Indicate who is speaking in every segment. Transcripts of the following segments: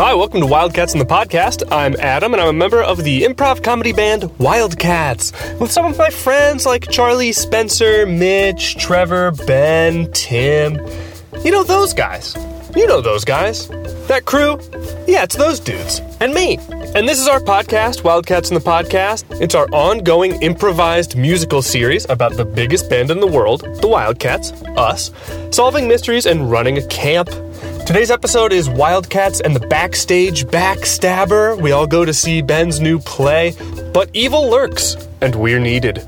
Speaker 1: Hi, welcome to Wildcats in the Podcast. I'm Adam, and I'm a member of the improv comedy band Wildcats, with some of my friends like Charlie, Spencer, Mitch, Trevor, Ben, Tim. You know those guys. You know those guys. That crew? Yeah, it's those dudes. And me. And this is our podcast, Wildcats in the Podcast. It's our ongoing improvised musical series about the biggest band in the world, the Wildcats, us, solving mysteries and running a camp. Today's episode is Wildcats and the Backstage Backstabber. We all go to see Ben's new play, but evil lurks, and we're needed.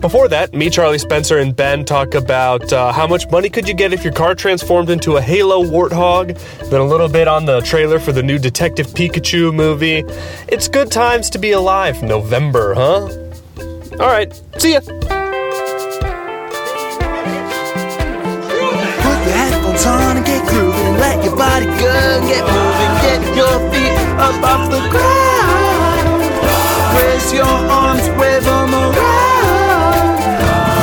Speaker 1: Before that, me, Charlie Spencer, and Ben talk about uh, how much money could you get if your car transformed into a Halo Warthog, then a little bit on the trailer for the new Detective Pikachu movie. It's good times to be alive, November, huh? All right, see ya.
Speaker 2: Put your headphones on and get let your body go and get moving. Get your feet up off the ground. Raise your arms, wave them around.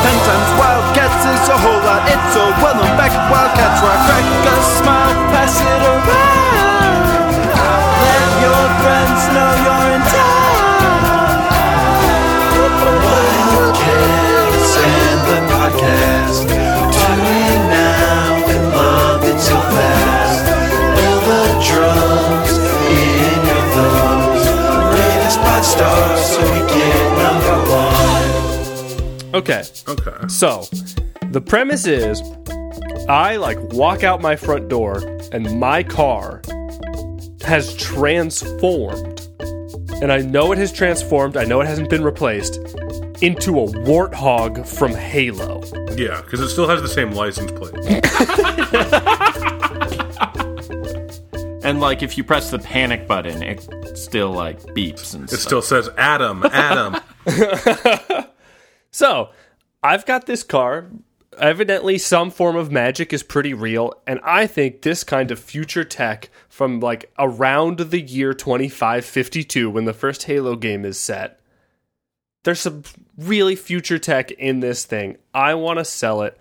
Speaker 2: Ten times Wildcats is a whole lot. It's a well known fact.
Speaker 1: Okay,
Speaker 3: Okay.
Speaker 1: so the premise is I like walk out my front door and my car has transformed. And I know it has transformed, I know it hasn't been replaced, into a warthog from Halo.
Speaker 3: Yeah, because it still has the same license plate.
Speaker 4: And like if you press the panic button, it still like beeps and
Speaker 3: It
Speaker 4: stuff.
Speaker 3: still says Adam, Adam.
Speaker 1: So, I've got this car. Evidently, some form of magic is pretty real, and I think this kind of future tech from like around the year 2552 when the first Halo game is set. There's some really future tech in this thing. I want to sell it.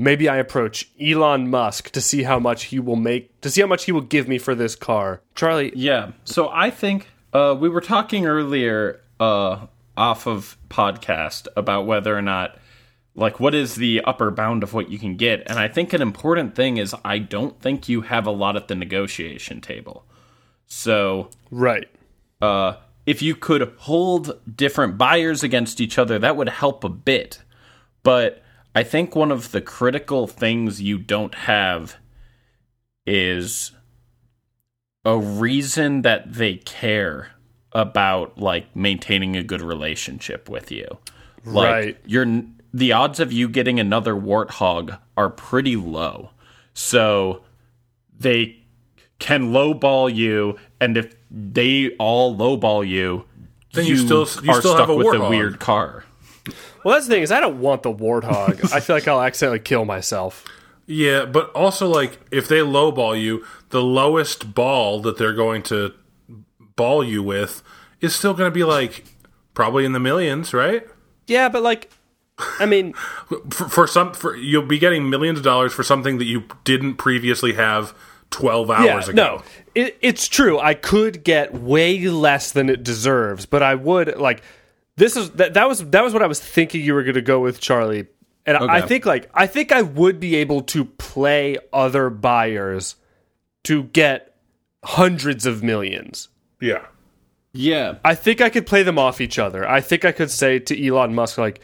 Speaker 1: Maybe I approach Elon Musk to see how much he will make, to see how much he will give me for this car. Charlie,
Speaker 4: Yeah. So I think uh, we were talking earlier uh, off of podcast about whether or not, like, what is the upper bound of what you can get. And I think an important thing is I don't think you have a lot at the negotiation table. So
Speaker 1: right.
Speaker 4: uh, if you could hold different buyers against each other, that would help a bit. But I think one of the critical things you don't have is a reason that they care about like maintaining a good relationship with you. Like
Speaker 1: Right.
Speaker 4: you're the odds of you getting another warthog are pretty low. So they can lowball you and if they all lowball you,
Speaker 3: Then you still- you
Speaker 4: are
Speaker 3: still
Speaker 4: stuck
Speaker 3: have a
Speaker 4: with a weird car.
Speaker 1: Well, that's the thing is I don't want the warthog. I feel like I'll accidentally kill myself.
Speaker 3: Yeah, but also like if they lowball you, the lowest ball that they're going to ball you with is still going to be like probably in the millions, right?
Speaker 1: Yeah, but like, I mean,
Speaker 3: For, for some, for you'll be getting millions of dollars for something that you didn't previously have twelve
Speaker 1: yeah,
Speaker 3: hours ago.
Speaker 1: no, it, it's true. I could get way less than it deserves, but I would like. This is that, that was that was what I was thinking you were going to go with, Charlie. And I
Speaker 4: Okay.
Speaker 1: think like I think I would be able to play other buyers to get hundreds of millions.
Speaker 3: Yeah,
Speaker 4: Yeah.
Speaker 1: I think I could play them off each other. I think I could say to Elon Musk like,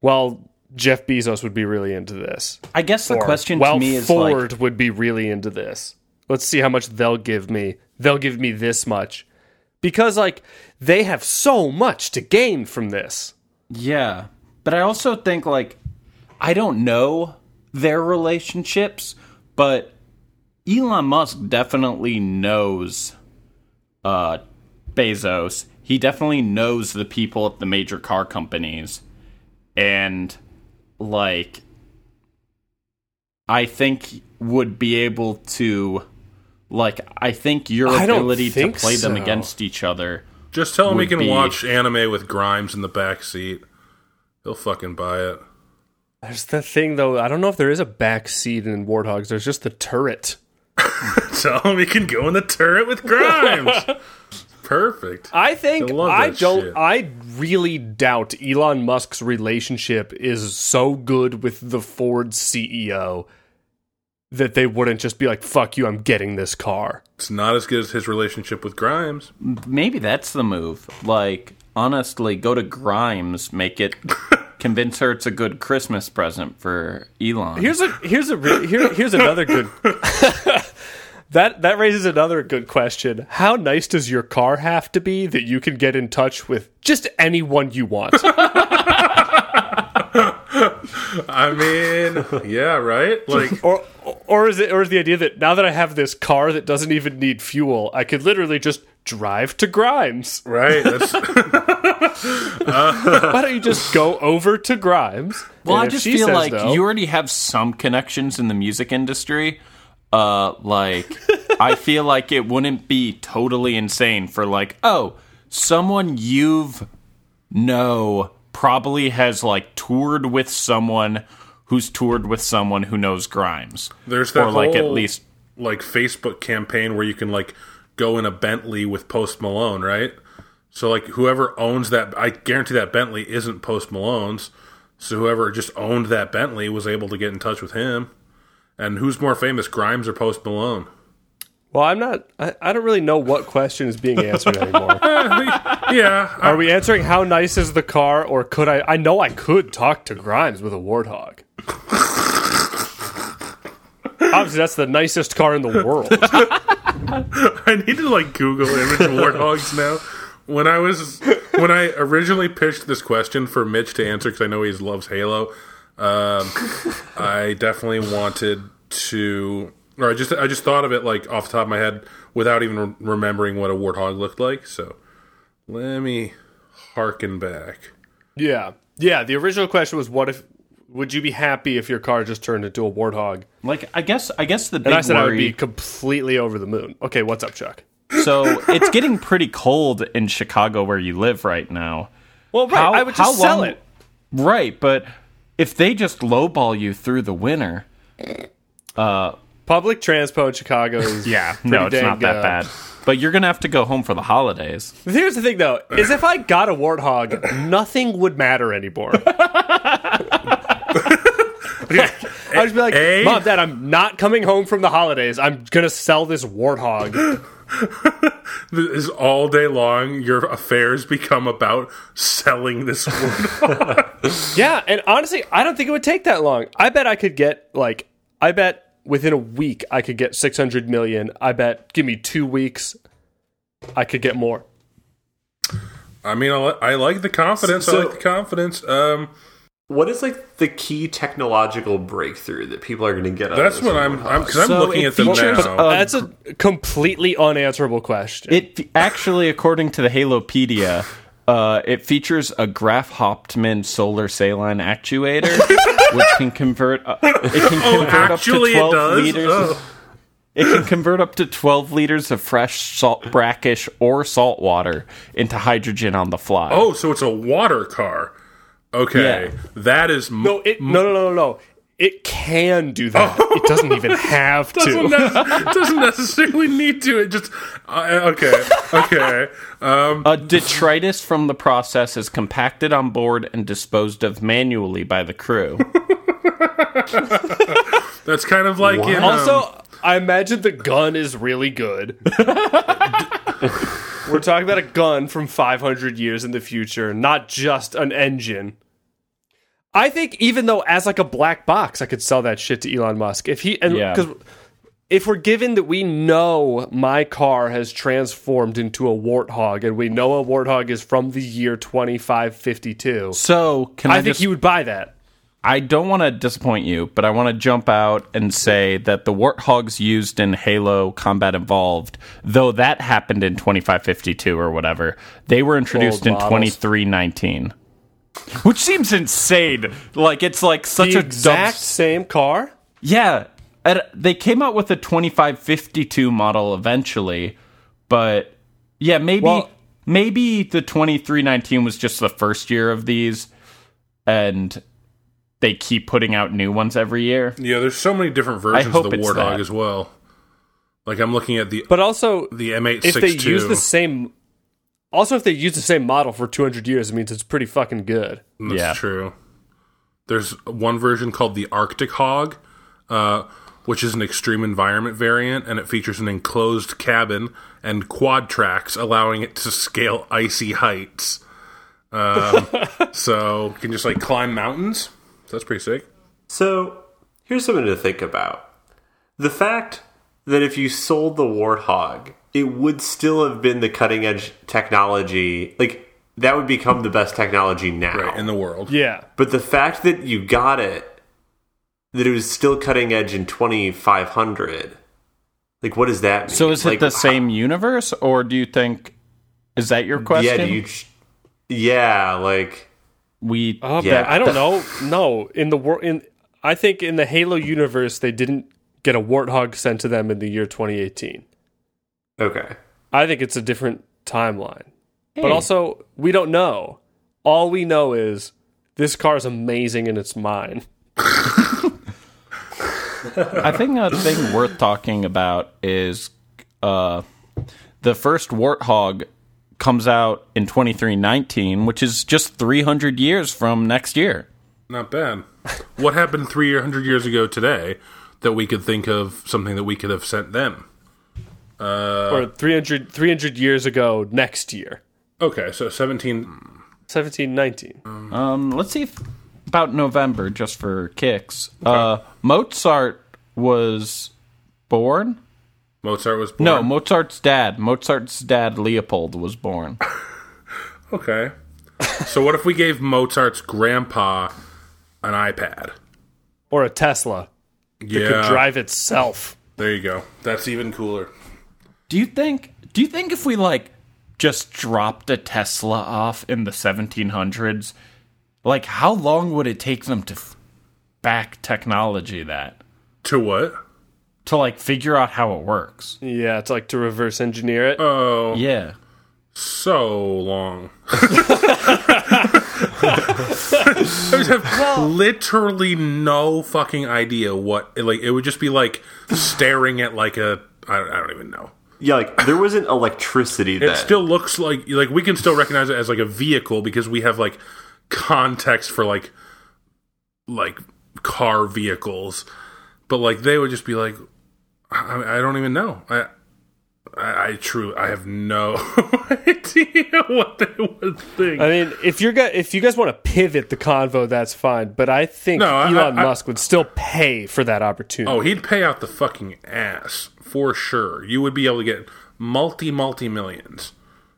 Speaker 1: "Well, Jeff Bezos would be really into this."
Speaker 4: I guess the
Speaker 1: Or,
Speaker 4: question
Speaker 1: well,
Speaker 4: to me is like
Speaker 1: Ford would be really into this. Let's see how much they'll give me. They'll give me this much. Because like they have so much to gain from this.
Speaker 4: Yeah. But I also think like I don't know their relationships, but Elon Musk definitely knows uh Bezos. He definitely knows the people at the major car companies. And like I think would be able to like I think your
Speaker 1: I don't
Speaker 4: ability to
Speaker 1: think
Speaker 4: play them against each other
Speaker 3: just tell him he can
Speaker 4: be-
Speaker 3: watch anime with Grimes in the back seat. He'll fucking buy it.
Speaker 1: There's the thing though, I don't know if there is a back seat in Warthogs. There's just the turret.
Speaker 3: Tell him he can go in the turret with Grimes. Perfect.
Speaker 1: I think
Speaker 3: I
Speaker 1: I don't.
Speaker 3: shit.
Speaker 1: I really doubt Elon Musk's relationship is so good with the Ford CEO that they wouldn't just be like, "Fuck you, I'm getting this car."
Speaker 3: It's not as good as his relationship with Grimes.
Speaker 4: Maybe that's the move. Like, honestly, go to Grimes, make it, convince her it's a good Christmas present for Elon.
Speaker 1: Here's a here's a re- here, here's another good. that that raises another good question. How nice does your car have to be that you can get in touch with just anyone you want?
Speaker 3: I mean, yeah, right? Like,
Speaker 1: or or is it or is the idea that now that I have this car that doesn't even need fuel, I could literally just drive to Grimes?
Speaker 3: right? That's,
Speaker 1: Why don't you just go over to Grimes?
Speaker 4: well, I just feel like
Speaker 1: no-
Speaker 4: you already have some connections in the music industry. Uh, like, I feel like it wouldn't be totally insane for like, oh, someone you've know probably has like toured with someone who's toured with someone who knows Grimes.
Speaker 3: there's that
Speaker 4: or like at least
Speaker 3: like Facebook campaign where you can like go in a Bentley with Post Malone, right? So like whoever owns that, I guarantee that Bentley isn't Post Malone's. So whoever just owned that Bentley was able to get in touch with him. And who's more famous, Grimes or Post Malone?
Speaker 1: Well, I'm not. I, I don't really know what question is being answered anymore.
Speaker 3: Eh, yeah,
Speaker 1: Are we answering how nice is the car, or could I? I know I could talk to Grimes with a Warthog. Obviously, that's the nicest car in the world.
Speaker 3: I need to like Google image warthogs now. When I was when I originally pitched this question for Mitch to answer because I know he loves Halo, um, I definitely wanted to, or I just I just thought of it like off the top of my head without even re- remembering what a warthog looked like. So let me harken back.
Speaker 1: yeah, yeah. The original question was, "What if? Would you be happy if your car just turned into a Warthog?"
Speaker 4: like I guess I guess the big
Speaker 1: And I said I would be completely over the moon. Okay, what's up, Chuck?
Speaker 4: so it's getting pretty cold in Chicago where you live right now.
Speaker 1: Well, right, I would just sell it.
Speaker 4: Right, but if they just lowball you through the winter, uh,
Speaker 1: Public transpo in Chicago is
Speaker 4: yeah,
Speaker 1: no,
Speaker 4: it's not that bad. But you're gonna have to go home for the holidays.
Speaker 1: Here's the thing, though: is if I got a warthog, nothing would matter anymore. I'd just be like,
Speaker 3: A-
Speaker 1: "Mom, Dad, I'm not coming home from the holidays. I'm gonna sell this warthog."
Speaker 3: Is all day long your affairs become about selling this warthog?
Speaker 1: yeah, and honestly, I don't think it would take that long. I bet I could get like, I bet within a week I could get 600 million. I bet give me two weeks, I could get more.
Speaker 3: I mean, I, li- I like the confidence. I like the confidence. Um,
Speaker 5: What is like the key technological breakthrough that people are going to get? out
Speaker 3: that's
Speaker 5: this
Speaker 3: what I'm.
Speaker 5: Warthog?
Speaker 3: I'm because I'm
Speaker 4: So
Speaker 3: looking at them
Speaker 4: features
Speaker 3: now.
Speaker 4: a-
Speaker 1: That's a completely unanswerable question.
Speaker 4: It actually, according to the Halopedia, uh, it features a Graf Hauptmann solar saline actuator, which can convert. Uh, it can convert up to
Speaker 3: Oh, actually, it
Speaker 4: twelve
Speaker 3: does.
Speaker 4: liters.
Speaker 3: Oh.
Speaker 4: It can convert up to 12 liters of fresh salt, brackish, or salt water into hydrogen on the fly.
Speaker 3: Oh, so it's a water car. Okay,
Speaker 4: Yeah.
Speaker 3: that is m-
Speaker 1: No, it, no, no, no, no, no. It can do that. it doesn't even have
Speaker 3: doesn't,
Speaker 1: to.
Speaker 3: ne- doesn't necessarily need to. It just uh, okay, okay. Um,
Speaker 4: A detritus from the process is compacted on board and disposed of manually by the crew.
Speaker 3: that's kind of like in um,
Speaker 1: Also, I imagine the gun is really good. We're talking about a gun from 500 years in the future, not just an engine. I think even though as like a black box, I could sell that shit to Elon Musk if he and
Speaker 4: Yeah.
Speaker 1: because if we're given that we know my car has transformed into a warthog and we know a warthog is from the year 2552,
Speaker 4: So, can I,
Speaker 1: I think
Speaker 4: just
Speaker 1: he would buy that.
Speaker 4: I don't want to disappoint you, but I want to jump out and say that the warthogs used in Halo Combat Evolved, though that happened in 2552 or whatever, they were introduced
Speaker 1: Old
Speaker 4: in
Speaker 1: models.
Speaker 4: 2319. Which seems insane. Like it's like such
Speaker 1: The
Speaker 4: a
Speaker 1: exact
Speaker 4: dumb
Speaker 1: same car.
Speaker 4: Yeah, and they came out with a 2552 model eventually, but yeah, maybe
Speaker 1: Well-
Speaker 4: maybe the 2319 was just the first year of these and they keep putting out new ones every year.
Speaker 3: yeah. There's so many different versions of the
Speaker 4: it's
Speaker 3: Warthog
Speaker 4: that.
Speaker 3: as well. Like I'm looking at the
Speaker 1: But also,
Speaker 3: the M862.
Speaker 1: if they use the same, also if they use the same model for 200 years, it means it's pretty fucking good.
Speaker 3: That's
Speaker 4: Yeah.
Speaker 3: true. There's one version called the Arctic Hog, uh, which is an extreme environment variant, and it features an enclosed cabin and quad tracks, allowing it to scale icy heights. Um, so you can just like climb mountains. So that's pretty sick.
Speaker 5: So here's something to think about: the fact that if you sold the Warthog, it would still have been the cutting edge technology. Like that would become the best technology now.
Speaker 3: Right in the world.
Speaker 1: Yeah.
Speaker 5: But the fact that you got it, that it was still cutting edge in 2500, like what does that mean?
Speaker 4: So is it
Speaker 5: Like,
Speaker 4: the
Speaker 5: how-
Speaker 4: same universe, or do you think is that your question?
Speaker 5: Yeah, do you, yeah, like
Speaker 4: we
Speaker 1: Oh,
Speaker 5: Yeah.
Speaker 1: I don't know. No, in the world, in I think in the Halo universe, they didn't get a warthog sent to them in the year 2018.
Speaker 5: Okay.
Speaker 1: I think it's a different timeline. But also, we don't know. All we know is this car is amazing and it's mine.
Speaker 4: I think a thing worth talking about is uh, the first Warthog comes out in 2319, which is just 300 years from next year.
Speaker 3: Not bad. what happened 300 years ago today that we could think of something that we could have sent them?
Speaker 1: Or 300, 300 years ago next year.
Speaker 3: Okay, so 17.
Speaker 1: 1719.
Speaker 4: Um, let's see if about November, just for kicks. Uh, Mozart was born.
Speaker 3: Mozart was born.
Speaker 4: No, Mozart's dad. Mozart's dad, Leopold, was born.
Speaker 3: Okay. so what if we gave Mozart's grandpa an iPad?
Speaker 1: Or a Tesla that
Speaker 3: Yeah.
Speaker 1: could drive itself.
Speaker 3: There you go. That's even cooler.
Speaker 4: Do you think? Do you think if we like just dropped a Tesla off in the 1700s, like how long would it take them to f- back technology that
Speaker 3: To what?
Speaker 4: to like figure out how it works?
Speaker 1: Yeah, it's like to reverse engineer it.
Speaker 3: Oh,
Speaker 4: Yeah.
Speaker 3: so long. I would have literally no fucking idea what. Like, it would just be like staring at like a. I don't, I don't even know.
Speaker 5: Yeah, like there wasn't electricity
Speaker 3: It
Speaker 5: then.
Speaker 3: still looks like like we can still recognize it as like a vehicle because we have like context for like like car vehicles, but like they would just be like, I, I don't even know. I I, I true I have no idea what they would think.
Speaker 1: I mean, if you're go- if you guys want to pivot the convo, that's fine. But I think
Speaker 3: No,
Speaker 1: Elon
Speaker 3: I- I-
Speaker 1: Musk would still pay for that opportunity.
Speaker 3: oh, he'd pay out the fucking ass for sure. You would be able to get multi multi millions,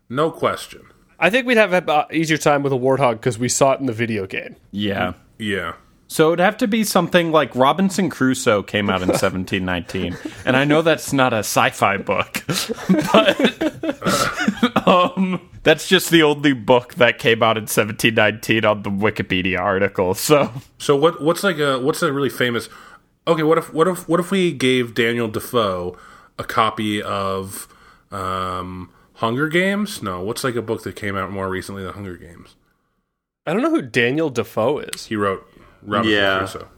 Speaker 3: no question.
Speaker 1: I think we'd have an easier time with a warthog because we saw it in the video game.
Speaker 4: Yeah.
Speaker 3: Yeah.
Speaker 4: So it'd have to be something like Robinson Crusoe came out in 1719. And I know that's not a sci-fi book, but um, that's just the only book that came out in 1719 on the Wikipedia article. So
Speaker 3: So what? What's like a what's a really famous? Okay, what if what if what if we gave Daniel Defoe a copy of um, Hunger Games? No, what's like a book that came out more recently than Hunger Games?
Speaker 1: I don't know who Daniel Defoe is.
Speaker 3: He wrote Robinson
Speaker 5: Yeah.
Speaker 3: Crusoe.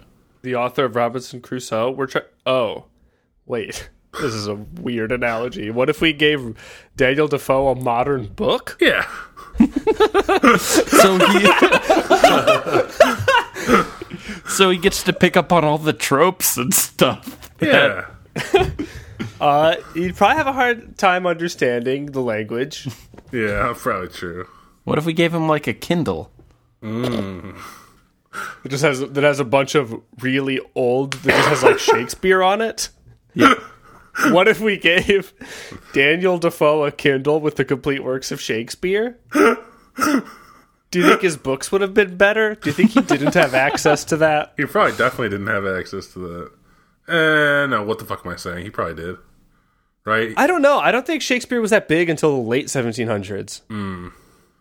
Speaker 1: The author of Robinson Crusoe. We're trying. Oh, wait. This is a weird analogy. What if we gave Daniel Defoe a modern book?
Speaker 3: Yeah,
Speaker 4: so he So he gets to pick up on all the tropes and stuff.
Speaker 3: yeah.
Speaker 1: Uh, he'd probably have a hard time understanding the language.
Speaker 3: Yeah, probably true.
Speaker 4: What if we gave him like a Kindle?
Speaker 1: It just has that has a bunch of really old that just has like Shakespeare on it. Yeah. What if we gave Daniel Defoe a Kindle with the complete works of Shakespeare? Do you think his books would have been better? Do you think he didn't have access to that?
Speaker 3: He probably definitely didn't have access to that. Eh, no, what the fuck am I saying? He probably did. Right?
Speaker 1: I don't know. I don't think Shakespeare was that big until the late 1700s.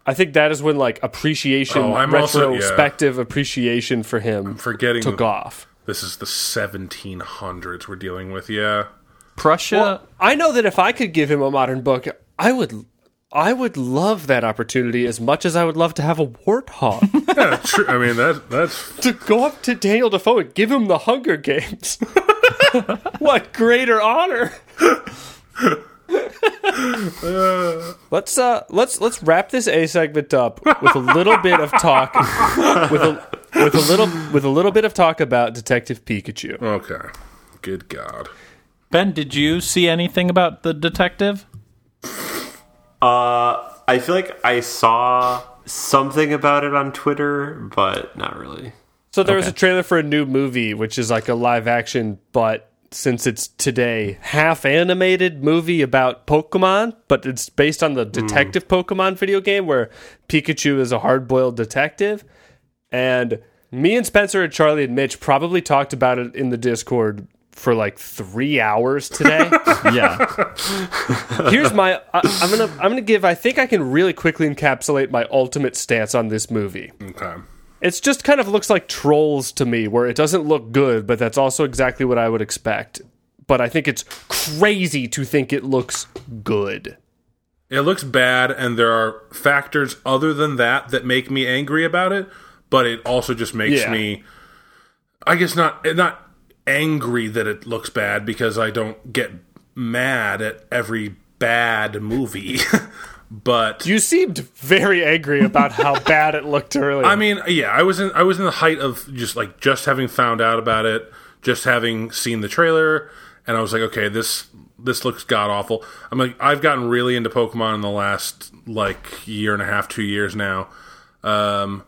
Speaker 1: I think that is when like appreciation.
Speaker 3: Oh, I'm also- yeah.
Speaker 1: retrospective appreciation for him
Speaker 3: Forgetting
Speaker 1: took off.
Speaker 3: this is the 1700s we're dealing with. Yeah.
Speaker 4: Prussia
Speaker 1: I know that if I could give him a modern book, I would I would love that opportunity as much as I would love to have a warthog.
Speaker 3: Yeah, true. I mean that that's
Speaker 1: to go up to Daniel Defoe and give him the Hunger Games. what greater honor? Let's uh let's let's wrap this A segment up with a little bit of talk with a with a little with a little bit of talk about Detective Pikachu.
Speaker 3: Okay. Good God.
Speaker 4: Ben, did you see anything about the detective?
Speaker 5: Uh, I feel like I saw something about it on Twitter, but not really.
Speaker 1: So there was a trailer for a new movie, which is like a live action, but since it's today, half animated movie about Pokemon, but it's based on the detective Pokemon video game where Pikachu is a hard boiled detective. And me and Spencer and Charlie and Mitch probably talked about it in the Discord for like three hours today.
Speaker 4: Yeah.
Speaker 1: Here's my I, I'm gonna I'm gonna give I think I can really quickly encapsulate my ultimate stance on this movie.
Speaker 3: Okay.
Speaker 1: It's just kind of looks like trolls to me, where it doesn't look good, but that's also exactly what I would expect. But I think it's crazy to think it looks good.
Speaker 3: It looks bad, and there are factors other than that that make me angry about it. But it also just makes
Speaker 1: Yeah.
Speaker 3: me, I guess, not not angry that it looks bad because I don't get mad at every bad movie. but
Speaker 1: You seemed very angry about how bad it looked earlier.
Speaker 3: I mean, yeah, I was in I was in the height of just like just having found out about it, just having seen the trailer, and I was like, okay, this this looks god awful. I'm like, I've gotten really into Pokemon in the last like year and a half, two years now. Um,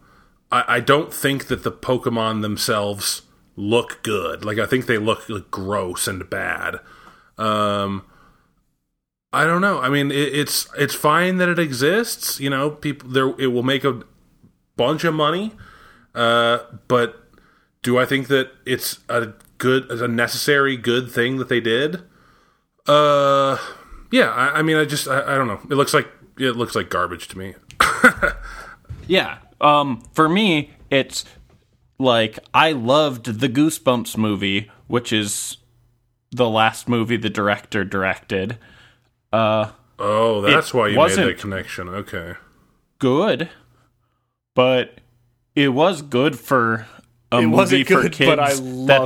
Speaker 3: I, I don't think that the Pokemon themselves look good. Like, I think they look like, gross and bad. Um, I don't know. I mean, it, it's it's fine that it exists. You know, people there it will make a bunch of money. Uh, but do I think that it's a good, a necessary good thing that they did? Uh, yeah. I, I mean, I just I, I don't know. It looks like it looks like garbage to me.
Speaker 4: Yeah. Um, for me, it's like I loved the Goosebumps movie, which is the last movie the director directed. Uh,
Speaker 3: Oh, that's why you made that connection. Okay.
Speaker 4: good, but it was good for a
Speaker 1: It
Speaker 4: movie
Speaker 1: wasn't
Speaker 4: for
Speaker 1: good,
Speaker 4: kids
Speaker 1: but I
Speaker 4: that's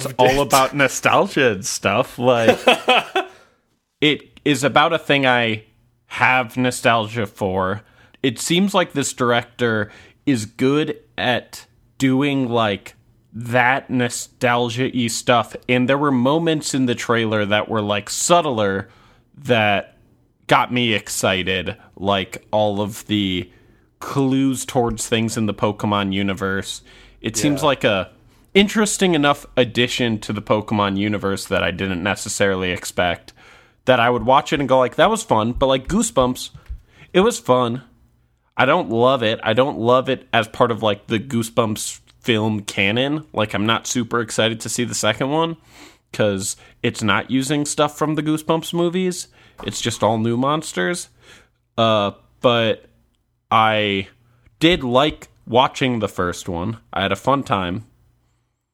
Speaker 1: loved
Speaker 4: all about nostalgia and stuff. Like it is about a thing I have nostalgia for. It seems like this director is good at doing like that nostalgia y stuff. And there were moments in the trailer that were like subtler that got me excited, like all of the clues towards things in the Pokemon universe. It seems like a interesting enough addition to the Pokemon universe that I didn't necessarily expect. That I would watch it and go like that was fun, but like Goosebumps, it was fun. I don't love it. I don't love it as part of like the Goosebumps film canon. Like I'm not super excited to see the second one cuz it's not using stuff from the Goosebumps movies. It's just all new monsters. Uh but I did like watching the first one. I had a fun time.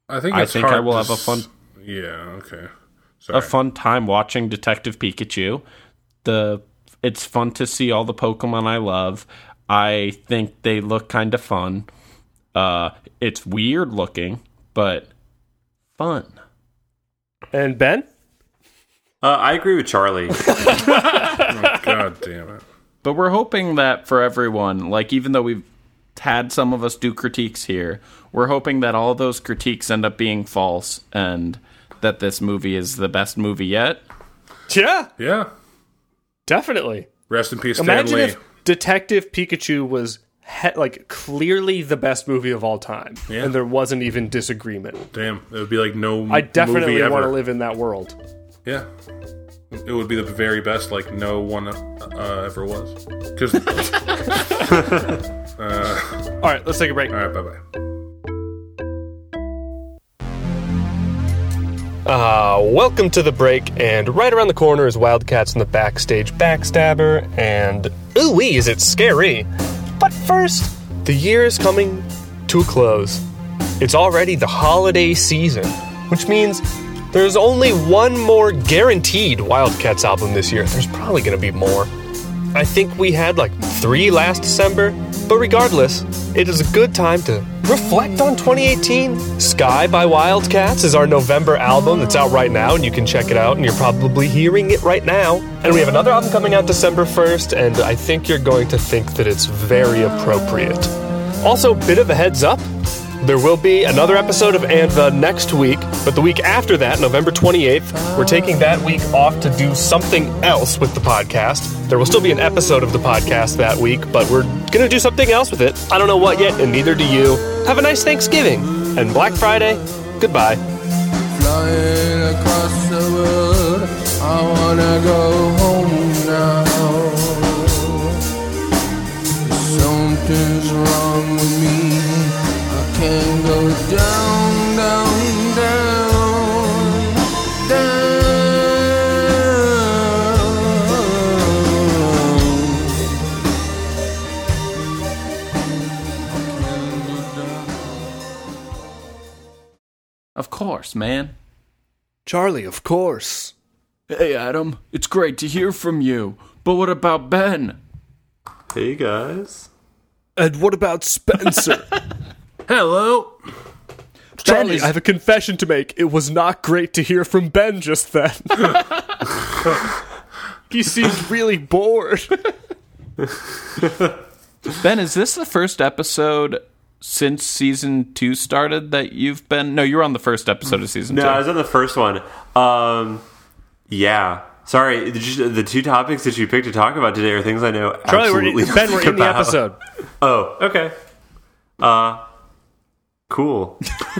Speaker 3: I think
Speaker 4: I think I will have a fun-
Speaker 3: Yeah. Okay. Sorry.
Speaker 4: a fun time watching Detective Pikachu. The it's fun to see all the Pokemon I love. I think they look kind of fun. Uh, it's weird looking, but fun.
Speaker 1: and Ben?
Speaker 5: Uh, I agree with Charlie.
Speaker 3: God damn it.
Speaker 4: But we're hoping that for everyone, like even though we've had some of us do critiques here, we're hoping that all those critiques end up being false and that this movie is the best movie yet.
Speaker 1: Yeah,
Speaker 3: Yeah.
Speaker 1: definitely.
Speaker 3: Rest in peace, Stan
Speaker 1: Imagine
Speaker 3: Lee.
Speaker 1: if Detective Pikachu was he- like clearly the best movie of all time,
Speaker 3: Yeah.
Speaker 1: and there wasn't even disagreement.
Speaker 3: Damn, it would be like no
Speaker 1: I definitely want to live in that world.
Speaker 3: Yeah. It would be the very best, like no one uh, ever was. Because, all
Speaker 1: All right, let's take a break.
Speaker 3: All right, bye bye.
Speaker 1: Uh, welcome to the break, and right around the corner is Wildcats in the backstage backstabber, and ooh wee, is it scary! But first, the year is coming to a close. It's already the holiday season, which means there's only one more guaranteed Wildcats album this year. There's probably gonna be more. I think we had like three last December, But regardless, it is a good time to reflect on 2018. Sky by Wildcats is our November album that's out right now, and you can check it out, and you're probably hearing it right now. And we have another album coming out December 1st, and I think you're going to think that it's very appropriate. Also, bit of a heads up. There will be another episode of And next week, but the week after that, November 28th, we're taking that week off to do something else with the podcast. There will still be an episode of the podcast that week, but we're going to do something else with it. I don't know what yet, and neither do you. Have a nice Thanksgiving and Black Friday. Goodbye.
Speaker 2: Flying across the world, I wanna go home now. Something's wrong
Speaker 4: Of man.
Speaker 1: Charlie, of course.
Speaker 4: Hey, Adam. It's great to hear from you. But what about Ben?
Speaker 5: Hey guys.
Speaker 1: And what about Spencer?
Speaker 3: Hello.
Speaker 1: Charlie,
Speaker 4: is-
Speaker 1: I have a confession to make. It was not great to hear from Ben just then. he seemed really bored.
Speaker 4: Ben, is this the first episode since season two started that you've been? No, you were on the first episode of season
Speaker 5: No,
Speaker 4: two.
Speaker 5: I was on the first one. Um, yeah. Sorry, the, the two topics that you picked to talk about today are things I know
Speaker 1: Charlie,
Speaker 5: absolutely
Speaker 1: we're, Ben, we're
Speaker 5: nothing
Speaker 1: in the episode.
Speaker 5: Oh, okay. Uh, cool.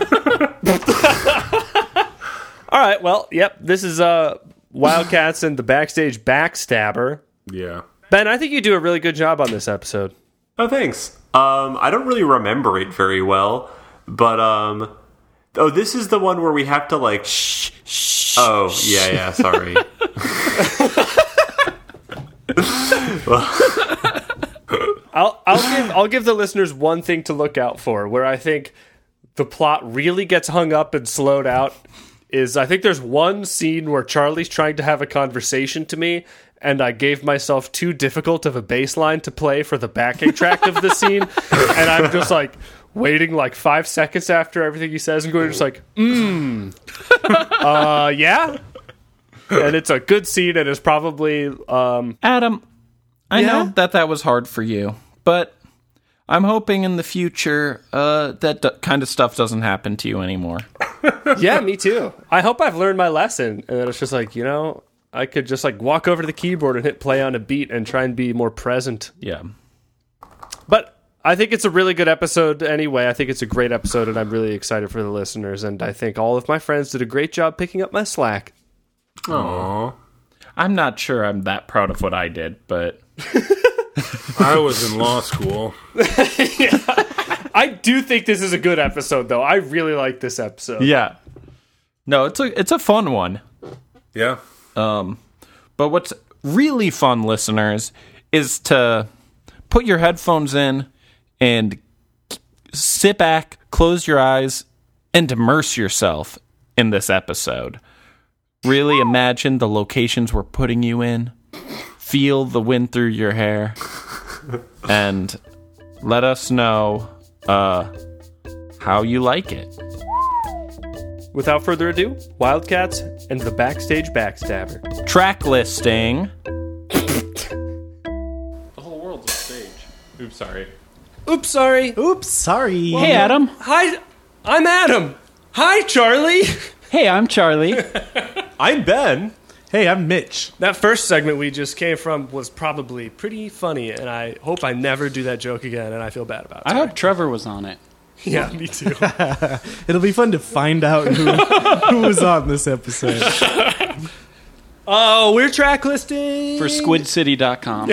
Speaker 1: All right, well, yep, this is uh, Wildcats and the Backstage Backstabber.
Speaker 3: Yeah.
Speaker 1: Ben, I think you do a really good job on this episode.
Speaker 5: Oh, thanks. Um, I don't really remember it very well, but um, oh, this is the one where we have to like. Shh. shh oh, yeah, yeah. Sorry.
Speaker 1: I'll I'll give I'll give the listeners one thing to look out for where I think the plot really gets hung up and slowed out is I think there's one scene where Charlie's trying to have a conversation to me and I gave myself too difficult of a bass line to play for the backing track of the scene and I'm just like waiting like 5 seconds after everything he says and going just like mm uh yeah and it's a good scene and it's probably um
Speaker 4: Adam, I
Speaker 1: Yeah?
Speaker 4: know that that was hard for you, but I'm hoping in the future uh, that d- kind of stuff doesn't happen to you anymore.
Speaker 1: Yeah, me too. I hope I've learned my lesson. And it's just like, you know, I could just like walk over to the keyboard and hit play on a beat and try and be more present.
Speaker 4: Yeah.
Speaker 1: But I think it's a really good episode anyway. I think it's a great episode and I'm really excited for the listeners. And I think all of my friends did a great job picking up my slack.
Speaker 3: Aw.
Speaker 4: I'm not sure I'm that proud of what I did, but
Speaker 3: I was in law school. yeah.
Speaker 1: I do think this is a good episode though. I really like this episode.
Speaker 4: yeah. No, it's a it's a fun one.
Speaker 3: Yeah.
Speaker 4: Um, but what's really fun, listeners, is to put your headphones in and sit back, close your eyes, and immerse yourself in this episode. Really imagine the locations we're putting you in. Feel the wind through your hair. And let us know uh, how you like it.
Speaker 1: Without further ado, Wildcats and the Backstage Backstabber.
Speaker 4: Track listing. the whole world's a stage. Oops, sorry.
Speaker 1: Oops, sorry.
Speaker 6: Oops, sorry.
Speaker 4: Hey, Adam.
Speaker 1: Hi, I'm Adam. Hi, Charlie.
Speaker 4: Hey, I'm Charlie.
Speaker 6: I'm Ben. Hey, I'm Mitch.
Speaker 1: That first segment we just came from was probably pretty funny, and I hope I never do that joke again, and I feel bad about it.
Speaker 7: I hope Trevor was on it.
Speaker 1: Yeah, me too.
Speaker 6: It'll be fun to find out who, who was on this episode.
Speaker 1: oh, we're track listing
Speaker 7: For squidcity.com.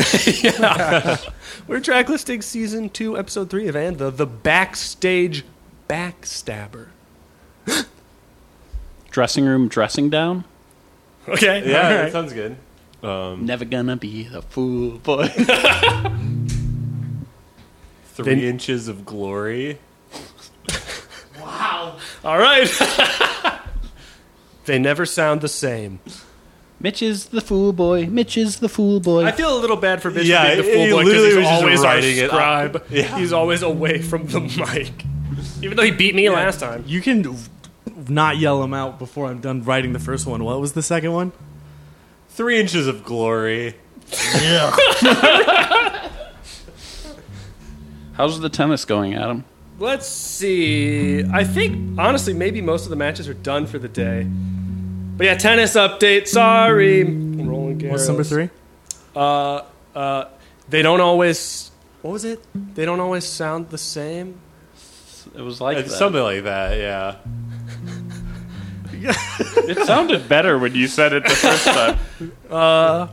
Speaker 1: We're track listing season two, episode three of And the the backstage backstabber.
Speaker 7: Dressing room dressing down.
Speaker 1: Okay,
Speaker 5: Yeah,
Speaker 1: all
Speaker 5: that sounds good.
Speaker 7: Um, Never gonna be the fool boy.
Speaker 5: Three
Speaker 1: Then-
Speaker 5: inches of glory.
Speaker 1: All right. they never sound the same.
Speaker 8: Mitch is the fool boy. Mitch is the fool boy.
Speaker 1: I feel a little bad for Mitch
Speaker 5: Yeah,
Speaker 1: being the
Speaker 5: he
Speaker 1: fool boy because he's
Speaker 5: just
Speaker 1: always our
Speaker 5: writing it
Speaker 1: scribe.
Speaker 5: Yeah.
Speaker 1: He's always away from the mic. Even though he beat me last time.
Speaker 6: You can not yell him out before I'm done writing the first one. What was the second one?
Speaker 5: Three inches of glory.
Speaker 8: How's the tennis going, Adam?
Speaker 1: Let's see. I think honestly, maybe most of the matches are done for the day. But yeah, tennis update. Sorry, I'm rolling.
Speaker 6: What's number three?
Speaker 1: Uh, uh, they don't always. What was it? They don't always sound the same.
Speaker 8: It was like
Speaker 5: It's
Speaker 8: that.
Speaker 5: something like that, yeah.
Speaker 8: It sounded better when you said it the first time.
Speaker 1: Uh,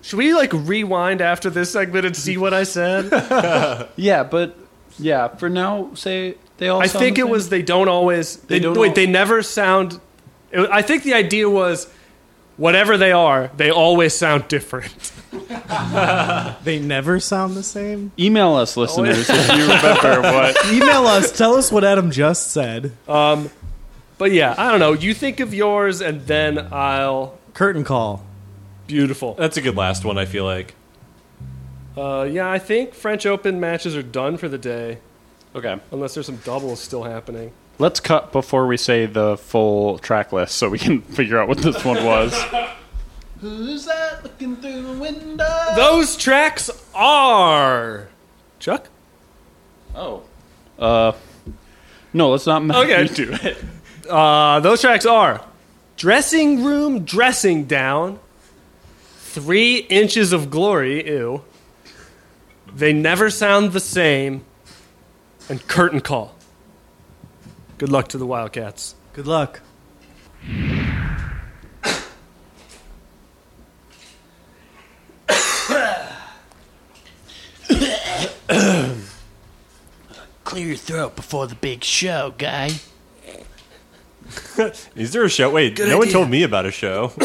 Speaker 1: Should we like rewind after this segment and see what I said?
Speaker 8: yeah, but yeah, for now, say they all.
Speaker 1: I
Speaker 8: sound
Speaker 1: think
Speaker 8: the
Speaker 1: it
Speaker 8: same?
Speaker 1: was they don't always. They,
Speaker 8: don't
Speaker 1: wait.
Speaker 8: al-
Speaker 1: They never sound. It, I think the idea was, whatever they are, they always sound different.
Speaker 6: They never sound the same.
Speaker 8: Email us, listeners, if you remember what.
Speaker 6: Email us. Tell us what Adam just said.
Speaker 1: Um, but yeah, I don't know. You think of yours, and then I'll.
Speaker 6: Curtain call.
Speaker 1: Beautiful.
Speaker 5: That's a good last one, I feel like.
Speaker 1: Uh, yeah, I think French Open matches are done for the day,
Speaker 8: Okay,
Speaker 1: unless there's some doubles still happening.
Speaker 8: let's cut before we say the full track list, so we can figure out what this one was. Who's that looking through the window?
Speaker 1: Those tracks are Chuck.
Speaker 8: Oh, uh, no, let's not make
Speaker 1: Okay.
Speaker 8: you do it.
Speaker 1: Uh, those tracks are dressing room, dressing down, three inches of glory. Ew. They never sound the same, and curtain call. Good luck to the Wildcats.
Speaker 6: Good luck.
Speaker 4: Clear your throat before the big show, guy.
Speaker 5: Is there a show? Wait, no one told me about a show.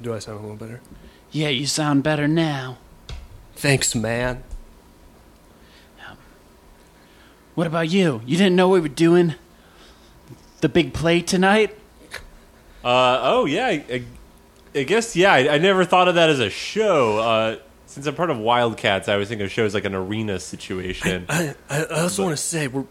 Speaker 1: Do I sound a little better?
Speaker 4: Yeah, you sound better now.
Speaker 1: Thanks, man.
Speaker 4: What about you? You didn't know we were doing the big play tonight?
Speaker 5: Uh, oh, yeah. I, I, I guess, yeah. I, I never thought of that as a show. Uh, since I'm part of Wildcats, I always think of shows like an arena situation.
Speaker 1: I, I I also want to say we're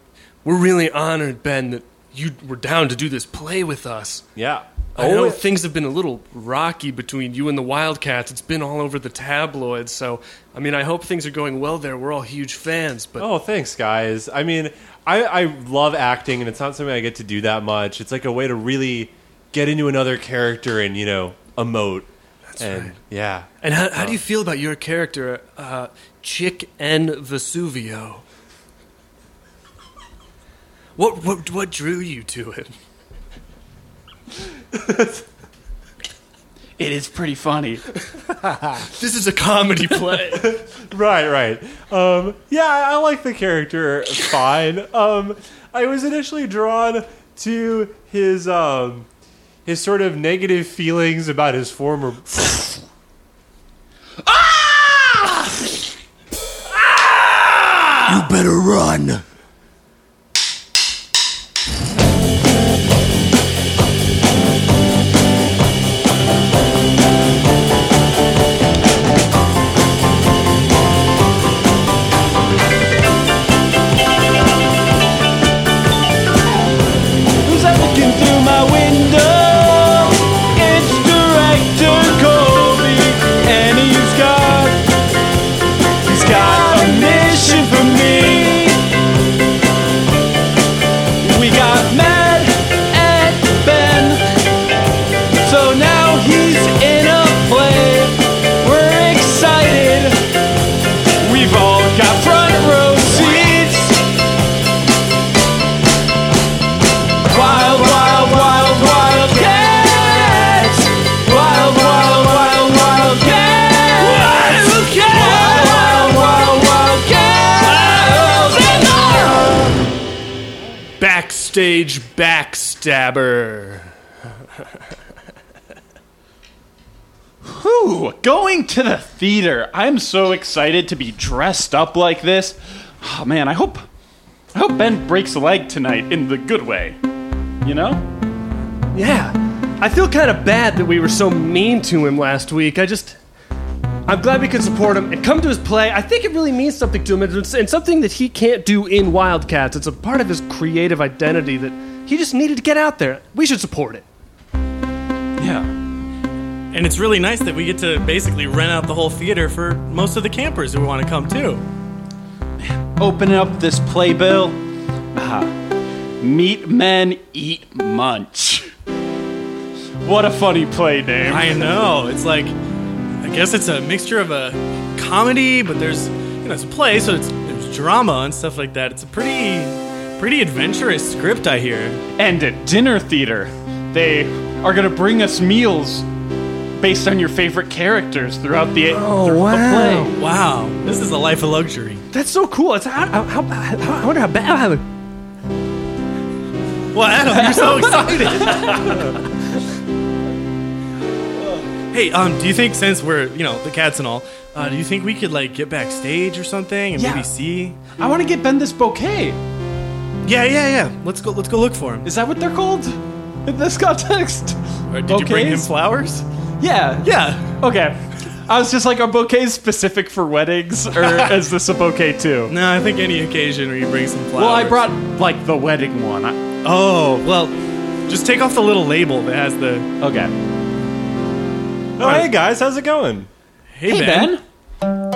Speaker 1: we're really honored, Ben, that you were down to do this play with us.
Speaker 5: yeah.
Speaker 1: I know
Speaker 5: Oh,
Speaker 1: things have been a little rocky between you and the Wildcats. It's been all over the tabloids, so I mean, I hope things are going well there. We're all huge fans, but
Speaker 5: Oh, thanks, guys. I mean, I, I love acting, and it's not something I get to do that much. It's like a way to really get into another character and, you know, emote. That's and,
Speaker 1: right.
Speaker 5: Yeah.
Speaker 1: and how, how do you feel about your character, uh, Chick N Vesuvio? What what what drew you to it?
Speaker 4: It is pretty funny.
Speaker 1: This is a comedy play.
Speaker 5: Right, right. Um, yeah, I I like the character fine. Um, I was initially drawn to his um, his sort of negative feelings about his former. ah! ah!
Speaker 4: You better run.
Speaker 1: Backstage backstabber.
Speaker 8: Whew, going to the theater. I'm so excited to be dressed up like this. Oh man, I hope I hope Ben breaks a leg tonight in the good way. You know?
Speaker 1: Yeah, I feel kind of bad that we were so mean to him last week. I just. I'm glad we could support him and come to his play. I think it really means something to him, and it's, and something that he can't do in Wildcats. It's a part of his creative identity that he just needed to get out there. We should support it.
Speaker 6: Yeah. And it's really nice that we get to basically rent out the whole theater for most of the campers who want to come too.
Speaker 4: Open up this playbill. Ah. Meet men, eat munch. What a funny play name.
Speaker 6: I know. It's like, I guess it's a mixture of a comedy, but there's, you know, it's a play, so it's there's drama and stuff like that. It's a pretty, pretty adventurous script, I hear.
Speaker 4: And at dinner theater, they are going to bring us meals based on your favorite characters throughout the,
Speaker 1: Oh,
Speaker 4: through the play.
Speaker 6: Wow, this is a life of luxury.
Speaker 1: That's so cool. It's how, how, how, I wonder how bad.
Speaker 6: Well, Adam, you're so excited. hey, um, do you think since we're, you know, the cats and all, uh, do you think we could like get backstage or something and
Speaker 4: Yeah.
Speaker 6: maybe see?
Speaker 4: I want to get Ben this bouquet.
Speaker 6: Yeah, yeah, yeah. Let's go. Let's go look for him.
Speaker 4: Is that what they're called in this context?
Speaker 6: Or did you bring him
Speaker 4: Bouquets?
Speaker 6: flowers?
Speaker 4: Yeah.
Speaker 6: Yeah.
Speaker 4: Okay. I was just like, are bouquets specific for weddings, or is this a bouquet too?
Speaker 6: No, I think any occasion where you bring some flowers.
Speaker 4: Well, I brought like the wedding one. I,
Speaker 6: Oh, well, just take off the little label that has the.
Speaker 4: okay.
Speaker 5: Oh, hey guys, how's it going?
Speaker 6: Hey,
Speaker 4: Hey
Speaker 6: Ben.
Speaker 4: Ben.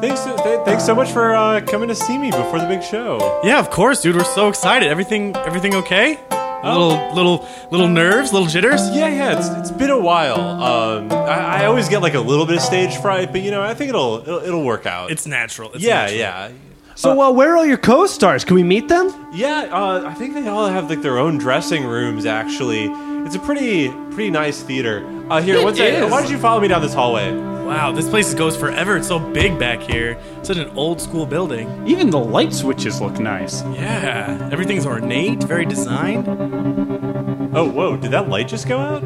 Speaker 5: Thanks, th- thanks so much for uh, coming to see me before the big show.
Speaker 6: Yeah, of course, dude. We're so excited. Everything, everything okay? Little, little, little nerves, little jitters.
Speaker 5: Yeah, yeah, it's, it's been a while. Um, I, I always get like a little bit of stage fright, but you know, I think it'll it'll, it'll work out.
Speaker 6: It's natural. It's
Speaker 5: yeah,
Speaker 6: natural.
Speaker 5: yeah,
Speaker 1: So, uh, where are all your co-stars? Can we meet them?
Speaker 5: yeah. Uh, I think they all have like their own dressing rooms. Actually, it's a pretty pretty nice theater. Uh, here, what's that? Why don't you follow me down this hallway?
Speaker 6: Wow, this place goes forever. It's so big back here. Such an old school building.
Speaker 4: Even the light switches look nice.
Speaker 6: Yeah, everything's ornate, very designed.
Speaker 5: Oh, whoa! Did that light just go out?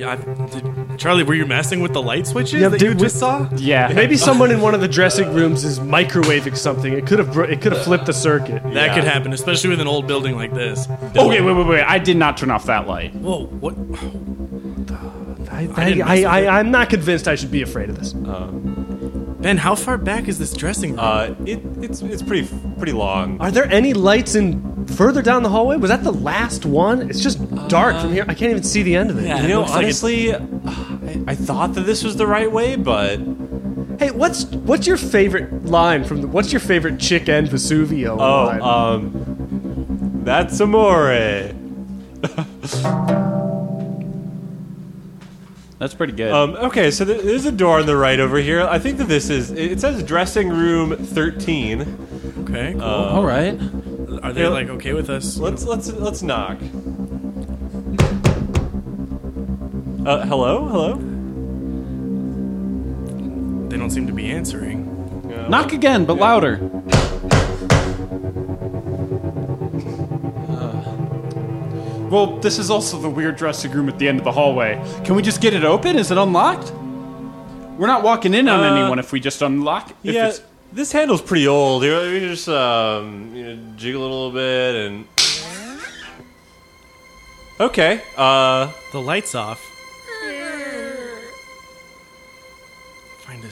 Speaker 6: Yeah, I, did, Charlie, were you messing with the light switches
Speaker 1: Yeah,
Speaker 6: that
Speaker 1: dude,
Speaker 6: you just saw?
Speaker 4: Yeah.
Speaker 1: Maybe someone in one of the dressing rooms is microwaving something. It could have it could have flipped the circuit.
Speaker 6: That
Speaker 5: Yeah.
Speaker 6: could happen, especially with an old building like this.
Speaker 4: Okay, wait, wait, wait. I did not turn off that light.
Speaker 6: Whoa, what?
Speaker 1: I,
Speaker 6: I
Speaker 1: I,
Speaker 6: didn't
Speaker 1: I,
Speaker 6: mess
Speaker 1: I,
Speaker 6: with it.
Speaker 1: I'm not convinced I should be afraid of this.
Speaker 6: Ben, how far back is this dressing room?
Speaker 5: Uh, it, it's it's pretty pretty long.
Speaker 1: Are there any lights in further down the hallway? Was that the last one? It's just dark from here. I can't even see the end of it.
Speaker 6: Yeah.
Speaker 5: You know,
Speaker 6: looks like
Speaker 5: honestly, I, I thought that this was the right way, but
Speaker 1: Hey, what's what's your favorite line from the? What's your favorite Chicken Vesuvio
Speaker 5: oh,
Speaker 1: line?
Speaker 5: um, that's amore.
Speaker 4: That's pretty good.
Speaker 5: Um, okay, so th- there's a door on the right over here. I think that this is. It says dressing room 13.
Speaker 6: okay, cool.
Speaker 4: All right.
Speaker 6: Are they
Speaker 5: yeah.
Speaker 6: like okay with us?
Speaker 5: Let's let's let's knock. Uh, hello, hello.
Speaker 6: They don't seem to be answering.
Speaker 4: Knock again, but louder. Well, this is also the weird dressing room at the end of the hallway. Can we just get it open? Is it unlocked? We're not walking in on
Speaker 5: Uh,
Speaker 4: anyone if we just unlock. If
Speaker 5: yeah,
Speaker 4: it's,
Speaker 5: this handle's pretty old. Here, let me just um, you know, jiggle it a little bit and. Okay. Uh,
Speaker 6: The lights off.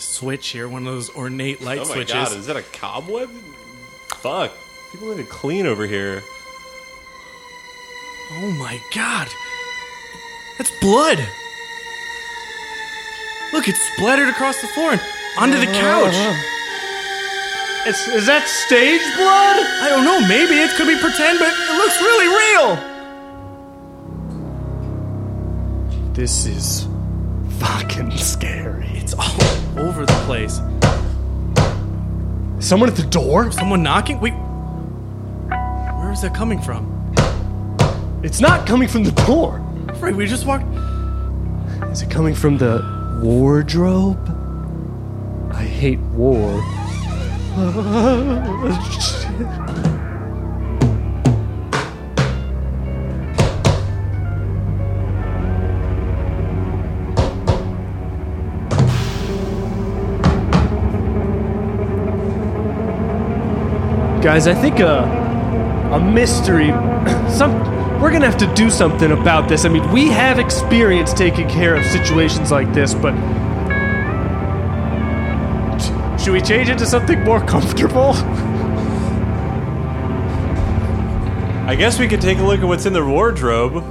Speaker 6: Switch here, one of those ornate light switches.
Speaker 5: oh my
Speaker 6: switches.
Speaker 5: god, is that a cobweb? Fuck. People need to clean over here.
Speaker 6: Oh my god. That's blood. Look, it's splattered across the floor and onto the couch. Uh-huh.
Speaker 1: Is, is that stage blood?
Speaker 6: I don't know, maybe it could be pretend, but it looks really real.
Speaker 1: This is fucking scary.
Speaker 6: It's all over the place.
Speaker 1: Someone at the door?
Speaker 6: Someone knocking? Wait. Where is that coming from?
Speaker 1: It's not coming from the door.
Speaker 6: Right, we just walked.
Speaker 1: Is it coming from the wardrobe? I hate war. Oh, Guys, I think uh a mystery. Some we're gonna have to do something about this. I mean, we have experience taking care of situations like this, but Sh- should we change it to something more comfortable?
Speaker 5: I guess we could take a look at what's in the wardrobe.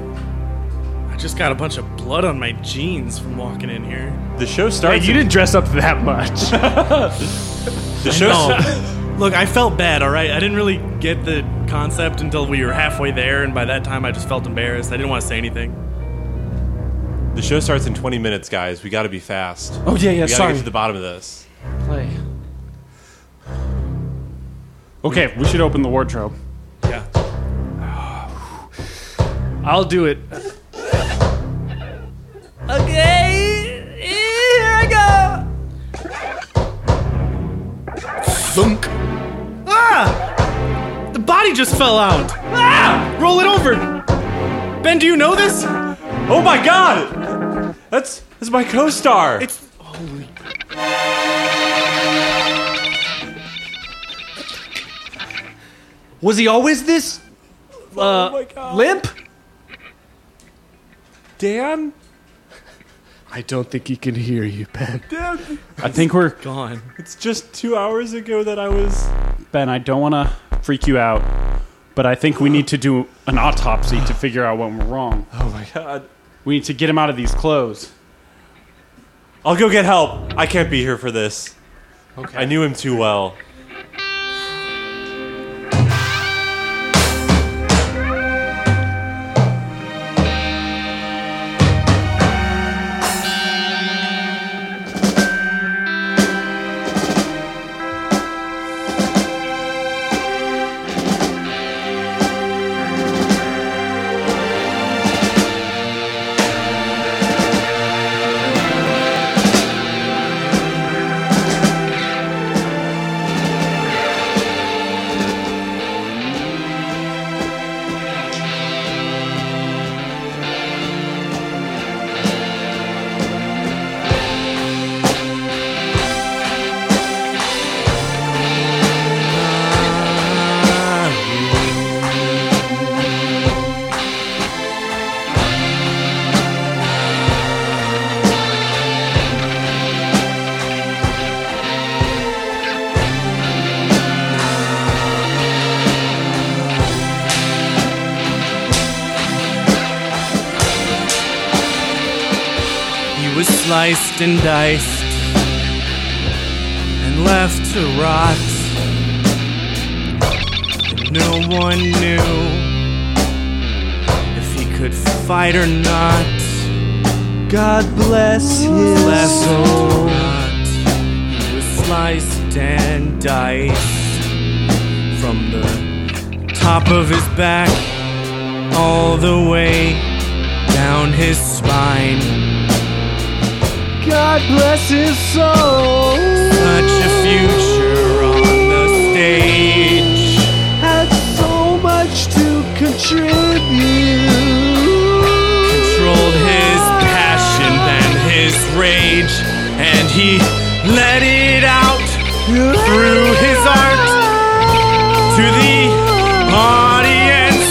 Speaker 6: I just got a bunch of blood on my jeans from walking in here.
Speaker 5: The show
Speaker 1: Hey, you didn't dress up that much.
Speaker 5: the show.
Speaker 6: No. Look, I felt bad, all right? I didn't really get the concept until we were halfway there, and by that time I just felt embarrassed. I didn't want to say anything.
Speaker 5: The show starts in 20 minutes, guys. We got to be fast.
Speaker 4: Oh yeah, yeah.
Speaker 5: we got to
Speaker 4: sorry.
Speaker 5: get to the bottom of this.
Speaker 4: Play. Okay, we should open the wardrobe.
Speaker 6: Yeah.
Speaker 1: I'll do it.
Speaker 6: Just fell out. Ah! Roll it over. Ben, do you know this?
Speaker 5: Oh my god! That's that's my co-star.
Speaker 6: It's holy.
Speaker 1: Was he always this uh,
Speaker 5: oh my god.
Speaker 1: limp?
Speaker 5: Dan.
Speaker 1: I don't think he can hear you, Ben.
Speaker 5: Dan.
Speaker 4: I think we're
Speaker 6: Gone.
Speaker 5: It's just two hours ago that I was.
Speaker 4: Ben. I don't want to freak you out, but I think we need to do an autopsy to figure out what went wrong.
Speaker 5: Oh my god.
Speaker 4: We need to get him out of these clothes.
Speaker 5: I'll go get help. I can't be here for this.
Speaker 4: Okay.
Speaker 5: I knew him too well.
Speaker 6: And diced and left to rot. And no one knew if he could fight or not.
Speaker 9: God bless his
Speaker 6: left
Speaker 9: soul.
Speaker 6: He was sliced and diced from the top of his back all the way down his spine.
Speaker 9: God bless his soul.
Speaker 6: Such a future on the stage.
Speaker 9: Had so much to contribute.
Speaker 6: Controlled his passion and his rage, and he let it out through his art to the audience.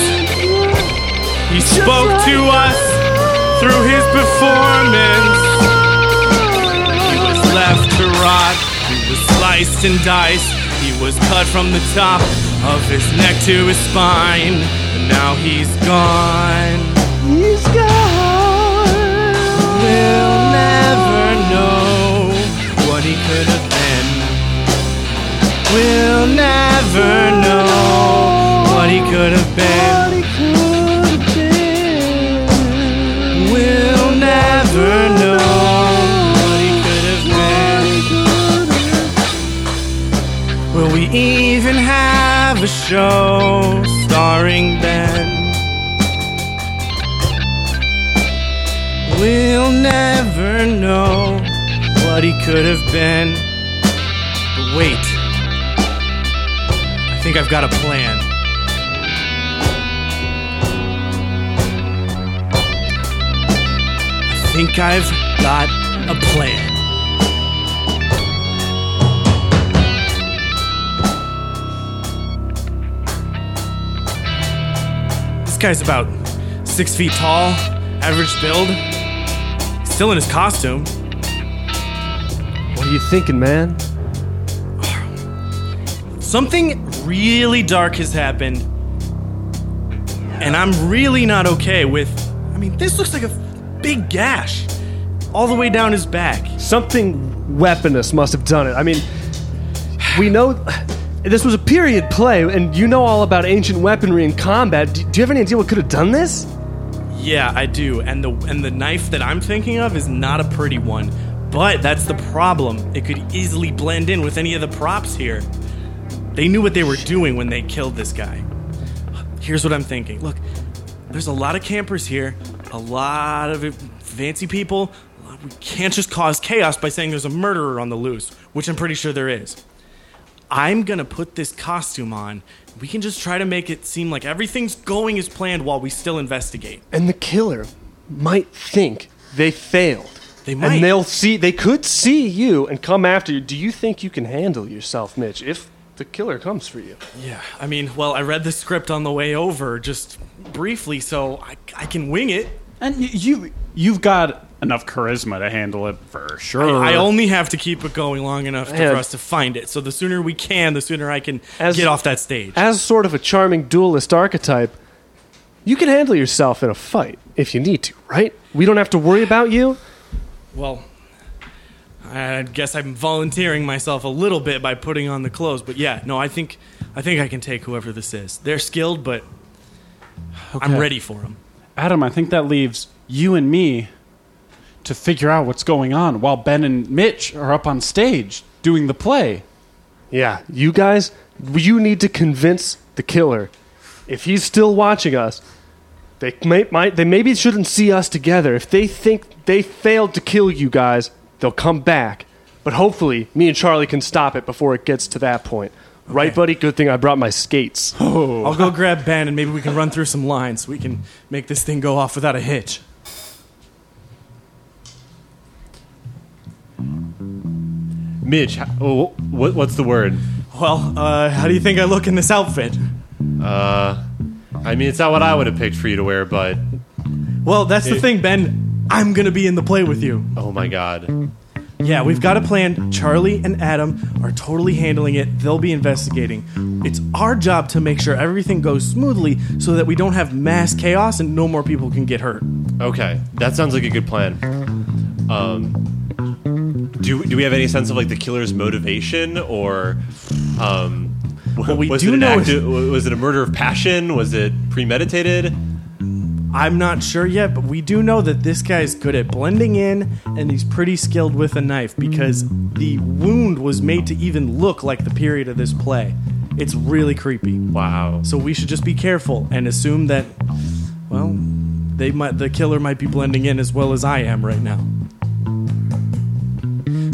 Speaker 6: He spoke to us through his performance. Sliced and diced. He was cut from the top of his neck to his spine. And now he's gone.
Speaker 9: He's gone.
Speaker 6: We'll never know what he could have been. We'll never know what he could have been. Show starring Ben? We'll never know what he could have been. But wait, I think I've got a plan. I think I've got a plan. Guy's about six feet tall, average build. Still in his costume.
Speaker 1: What are you thinking, man?
Speaker 6: Something really dark has happened. And I'm really not okay with. I mean, this looks like a big gash all the way down his back.
Speaker 1: Something weaponous must have done it. I mean, we know this was a period play, and you know all about ancient weaponry and combat. Do, do you have any idea what could have done this?
Speaker 6: Yeah, I do. And the and the knife that I'm thinking of is not a pretty one. But that's the problem. It could easily blend in with any of the props here. They knew what they were doing when they killed this guy. Here's what I'm thinking. Look, there's a lot of campers here, a lot of fancy people. We can't just cause chaos by saying there's a murderer on the loose, which I'm pretty sure there is. I'm gonna put this costume on. We can just try to make it seem like everything's going as planned while we still investigate.
Speaker 1: And the killer might think they failed.
Speaker 6: They might.
Speaker 1: And they'll see, they could see you and come after you. Do you think you can handle yourself, Mitch, if the killer comes for you?
Speaker 6: Yeah, I mean, well, I read the script on the way over, just briefly, so I, I can wing it.
Speaker 4: And you you've got enough charisma to handle it for sure.
Speaker 6: I only have to keep it going long enough to, for us to find it. So the sooner we can, the sooner I can
Speaker 1: As-
Speaker 6: get off that stage.
Speaker 1: As sort of a charming duelist archetype, you can handle yourself in a fight if you need to, right? We don't have to worry about you.
Speaker 6: Well, I guess I'm volunteering myself a little bit by putting on the clothes, but yeah, no, I think I think I can take whoever this is. They're skilled, but I'm
Speaker 4: Okay.
Speaker 6: ready for them.
Speaker 4: Adam, I think that leaves you and me to figure out what's going on while Ben and Mitch are up on stage doing the play.
Speaker 1: Yeah, you guys, you need to convince the killer. If he's still watching us, they may, might, they maybe shouldn't see us together. If they think they failed to kill you guys, they'll come back. But hopefully, me and Charlie can stop it before it gets to that point. Right, buddy? Good thing I brought my skates. Oh.
Speaker 6: I'll go grab Ben and maybe we can run through some lines we can make this thing go off without a hitch.
Speaker 5: Mitch, oh, what, what's the word?
Speaker 6: Well, uh, how do you think I look in this outfit?
Speaker 5: Uh, I mean, it's not what I would have picked for you to wear, but
Speaker 6: Well, that's the thing, Ben. I'm gonna be in the play with you.
Speaker 5: oh my god.
Speaker 6: Yeah, we've got a plan. Charlie and Adam are totally handling it. They'll be investigating. It's our job to make sure everything goes smoothly so that we don't have mass chaos and no more people can get hurt.
Speaker 5: Okay, that sounds like a good plan. Um, do do we have any sense of like the killer's motivation, or um,
Speaker 6: What we
Speaker 5: was
Speaker 6: do
Speaker 5: it an
Speaker 6: know
Speaker 5: act was it a murder of passion? Was it premeditated?
Speaker 6: I'm not sure yet, but we do know that this guy's good at blending in and he's pretty skilled with a knife because the wound was made to even look like the period of this play. It's really creepy.
Speaker 5: Wow.
Speaker 6: So we should just be careful and assume that, well, they might the killer might be blending in as well as I am right now.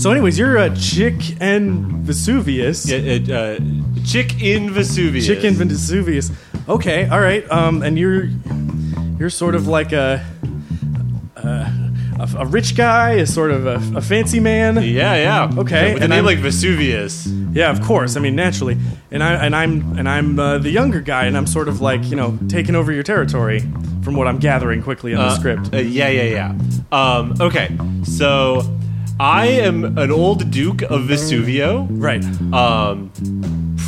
Speaker 6: So, anyways, you're a chick and Vesuvius.
Speaker 5: Yeah, it, uh, chick in Vesuvius.
Speaker 6: Chick in Vesuvius. Okay, all right. Um, and you're you're sort of like a a, a, a rich guy, a sort of a, a fancy man.
Speaker 5: Yeah, yeah.
Speaker 6: Okay,
Speaker 5: With a
Speaker 6: and
Speaker 5: name
Speaker 6: I'm-
Speaker 5: like Vesuvius.
Speaker 6: Yeah, of course. I mean, naturally. And I and I'm and I'm uh, the younger guy, and I'm sort of like you know taking over your territory, from what I'm gathering quickly in the
Speaker 5: Uh,
Speaker 6: script.
Speaker 5: uh, yeah, yeah, yeah. Um, okay, so I am an old Duke of Vesuvio.
Speaker 6: right.
Speaker 5: um,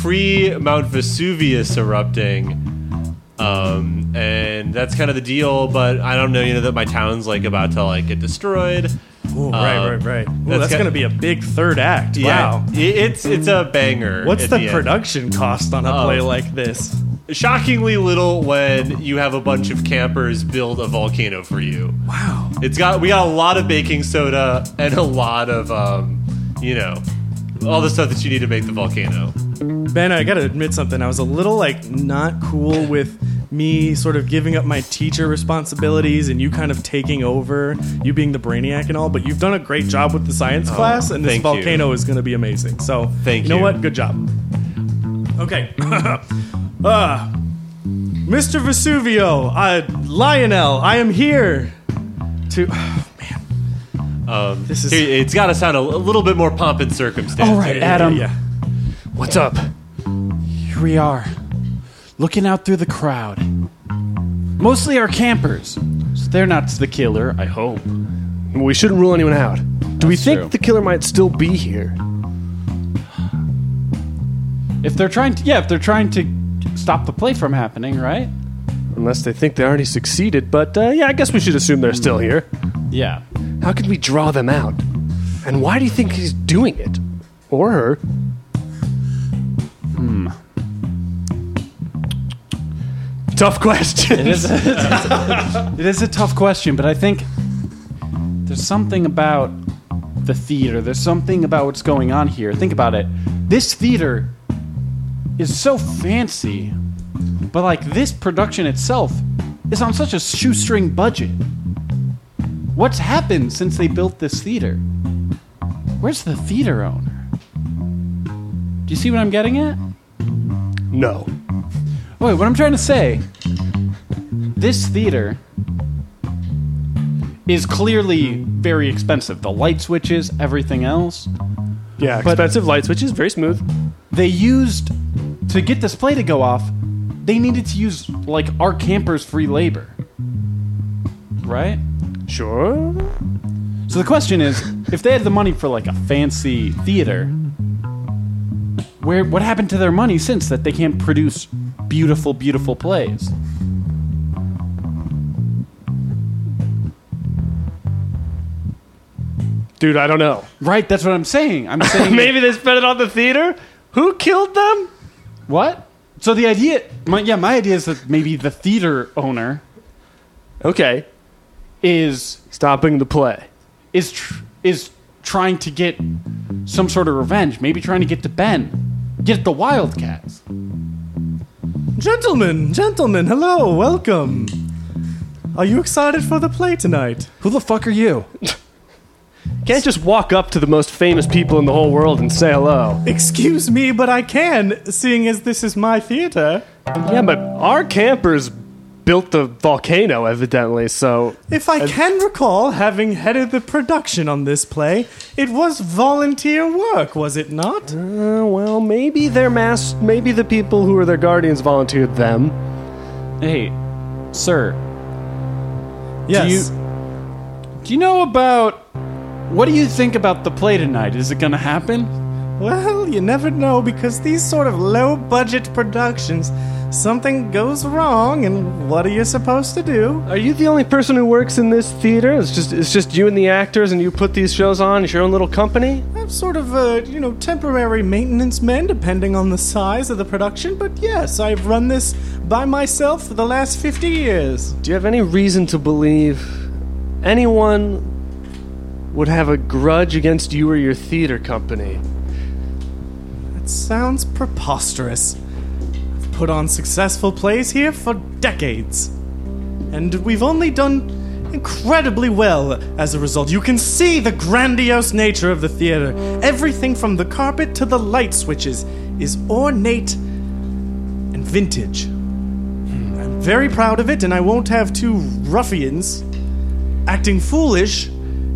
Speaker 5: pre Mount Vesuvius erupting. Um, and that's kind of the deal, but I don't know, you know, that my town's like about to like get destroyed.
Speaker 6: Ooh, right, right, right. Ooh,
Speaker 5: that's
Speaker 6: that's, going to be a big third act.
Speaker 5: Yeah,
Speaker 6: Wow.
Speaker 5: it's it's a banger.
Speaker 6: What's
Speaker 5: at
Speaker 6: the,
Speaker 5: end.
Speaker 6: production cost on a
Speaker 5: Oh.
Speaker 6: play like this?
Speaker 5: Shockingly little when you have a bunch of campers build a volcano for you.
Speaker 6: Wow.
Speaker 5: It's got we got a lot of baking soda and a lot of um, you know, all the stuff that you need to make the volcano.
Speaker 6: Ben, I gotta admit something. I was a little like not cool with me sort of giving up my teacher responsibilities and you kind of taking over, you being the brainiac and all. But you've done a great job with the science class, and this
Speaker 5: Oh, thank you.
Speaker 6: volcano is going to be amazing. So
Speaker 5: Thank
Speaker 6: you
Speaker 5: You know
Speaker 6: what? Good job. Okay. uh, Mr. Vesuvio, uh, Lionel, I am here to. man,
Speaker 5: Um,
Speaker 6: This is.
Speaker 5: It, has got to sound a, a little bit more pomp and circumstance.
Speaker 4: All right, Adam.
Speaker 6: yeah.
Speaker 1: What's up?
Speaker 4: Here we are, looking out through the crowd. Mostly our campers. So they're not the killer, I hope.
Speaker 1: We shouldn't rule anyone out. Do we
Speaker 4: That's
Speaker 1: think
Speaker 4: true.
Speaker 1: the killer might still be here?
Speaker 4: If they're trying to, yeah, if they're trying to stop the play from happening, right?
Speaker 1: Unless they think they already succeeded, but uh, yeah, I guess we should assume they're still here.
Speaker 4: Yeah.
Speaker 1: How can we draw them out? And why do you think he's doing it? Or her? Hmm. Tough question.
Speaker 4: It is, it is a tough question, but I think there's something about the theater. There's something about what's going on here. Think about it. This theater is so fancy, but like this production itself is on such a shoestring budget. What's happened since they built this theater? Where's the theater owner? Do you see what I'm getting at?
Speaker 1: no.
Speaker 4: Wait, what I'm trying to say, this theater is clearly very expensive. The light switches, everything else.
Speaker 1: Yeah,
Speaker 4: But-
Speaker 1: expensive light switches, very smooth.
Speaker 4: They used to get this play to go off. They needed to use like our campers' free labor, right?
Speaker 1: Sure.
Speaker 4: So the question is, if they had the money for like a fancy theater, where what happened to their money since that they can't produce beautiful, beautiful plays?
Speaker 1: Dude, I don't know.
Speaker 4: Right, that's what I'm saying. I'm saying
Speaker 1: Maybe they spent it on the theater? Who killed them?
Speaker 4: What? So the idea, my, yeah, my idea is that maybe the theater owner
Speaker 1: Okay.
Speaker 4: is
Speaker 1: Stopping the play.
Speaker 4: is tr- is trying to get some sort of revenge. Maybe trying to get to Ben, get at the Wildcats.
Speaker 6: Gentlemen, gentlemen, hello, welcome. Are you excited for the play tonight?
Speaker 4: Who the fuck are you?
Speaker 1: Can't just walk up to the most famous people in the whole world and say hello.
Speaker 6: Excuse me, but I can, seeing as this is my theater.
Speaker 1: Yeah, but our campers built the volcano, evidently, so.
Speaker 6: If I can recall having headed the production on this play, it was volunteer work, was it not?
Speaker 1: Uh, well, maybe their mass. Maybe the people who were their guardians volunteered them.
Speaker 4: Hey, sir,
Speaker 6: Yes.
Speaker 4: you- do you know about what do you think about the play tonight? Is it gonna happen?
Speaker 6: Well, you never know because these sort of low budget productions, something goes wrong, and what are you supposed to do?
Speaker 1: Are you the only person who works in this theater? It's just it's just you and the actors, and you put these shows on. It's your own little company.
Speaker 6: I'm sort of a, you know, temporary maintenance man depending on the size of the production, but yes, I've run this by myself for the last 50 years.
Speaker 1: Do you have any reason to believe anyone would have a grudge against you or your theater company?
Speaker 6: That sounds preposterous. I've put on successful plays here for decades. And we've only done incredibly well as a result. You can see the grandiose nature of the theater. Everything from the carpet to the light switches is ornate and vintage. I'm very proud of it, and I won't have two ruffians acting foolish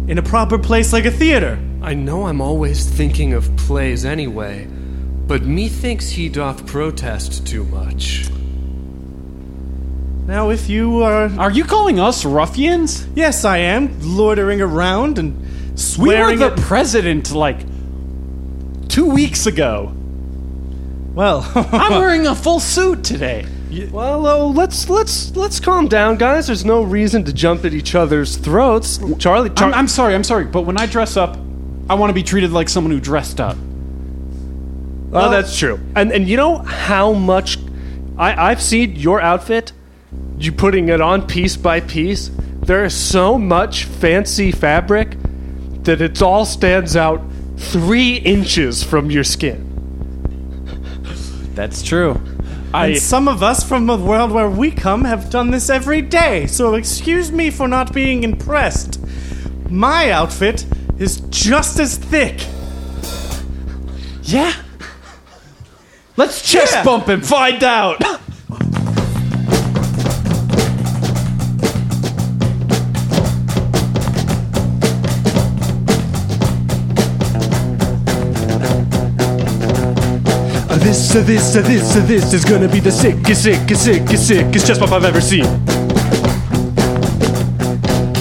Speaker 6: in a proper place like a theater.
Speaker 1: I know I'm always thinking of plays anyway, but methinks he doth protest too much.
Speaker 6: Now, if you are
Speaker 4: Are you calling us ruffians?
Speaker 6: Yes, I am loitering around and swearing.
Speaker 4: We were the
Speaker 6: at.
Speaker 4: president like two weeks ago.
Speaker 6: well,
Speaker 4: I'm wearing a full suit today.
Speaker 1: Well, oh, let's let's let's calm down, guys. There's no reason to jump at each other's throats. Charlie, Char-
Speaker 4: I'm, I'm sorry, I'm sorry, but when I dress up, I want to be treated like someone who dressed up.
Speaker 1: oh, that's true. And and you know how much I I've seen your outfit. You putting it on piece by piece. There is so much fancy fabric that it all stands out three inches from your skin.
Speaker 4: That's true.
Speaker 6: And some of us from the world where we come have done this every day, so excuse me for not being impressed. My outfit is just as thick.
Speaker 4: yeah. Let's chest
Speaker 6: Yeah.
Speaker 4: bump and find out.
Speaker 1: this, so this, so this, so this is gonna be the sickest, sickest, sickest, sickest chest bump I've ever seen.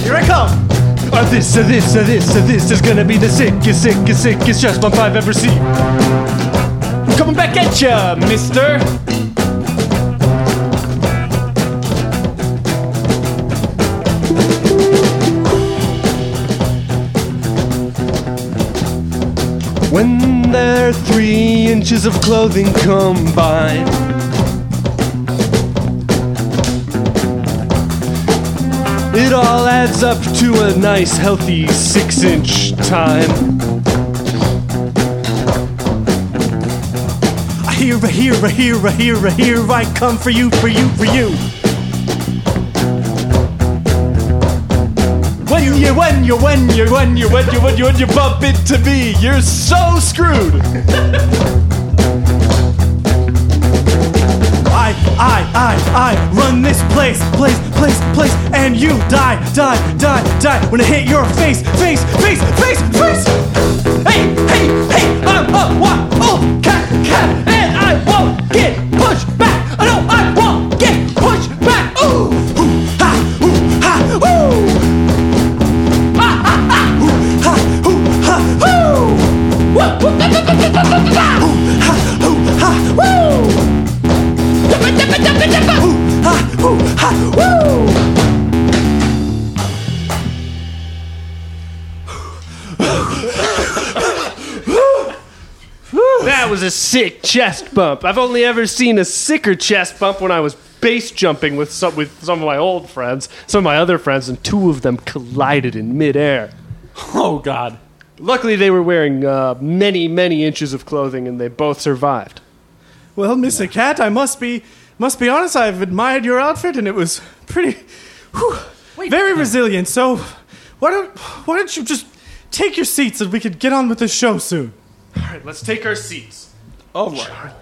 Speaker 1: Here I come!
Speaker 4: Uh, this, uh, this, uh, this, uh, this is gonna be the sickest, sickest, sickest chest bump I've ever seen. I'm coming back at ya, mister! When they're three inches of clothing combined. It all adds up to a nice, healthy six inch time. Here, here, here, here, here I come for you, for you, for you. When you, when you, when you, when you, when you, when you, when you bump into me, you're so screwed. I, I, I, I run this place, place, place, place, and you die, die, die, die when I hit your face, face, face, face, face. Hey, hey, hey, I'm a wild cat, cat, and I won't get pushed back. I know I won't get pushed back. Ooh,
Speaker 1: That was a sick chest bump. I've only ever seen a sicker chest bump when I was base jumping with some with some of my old friends, some of my other friends, and two of them collided in midair.
Speaker 4: Oh God.
Speaker 1: Luckily, they were wearing uh, many, many inches of clothing, and they both survived.
Speaker 6: Well, Mr. Cat, I must be must be honest. I've admired your outfit, and it was pretty, whew, very resilient. So, why don't why don't you just take your seats and we could get on with the show soon?
Speaker 1: All right, let's take our seats.
Speaker 4: Oh right.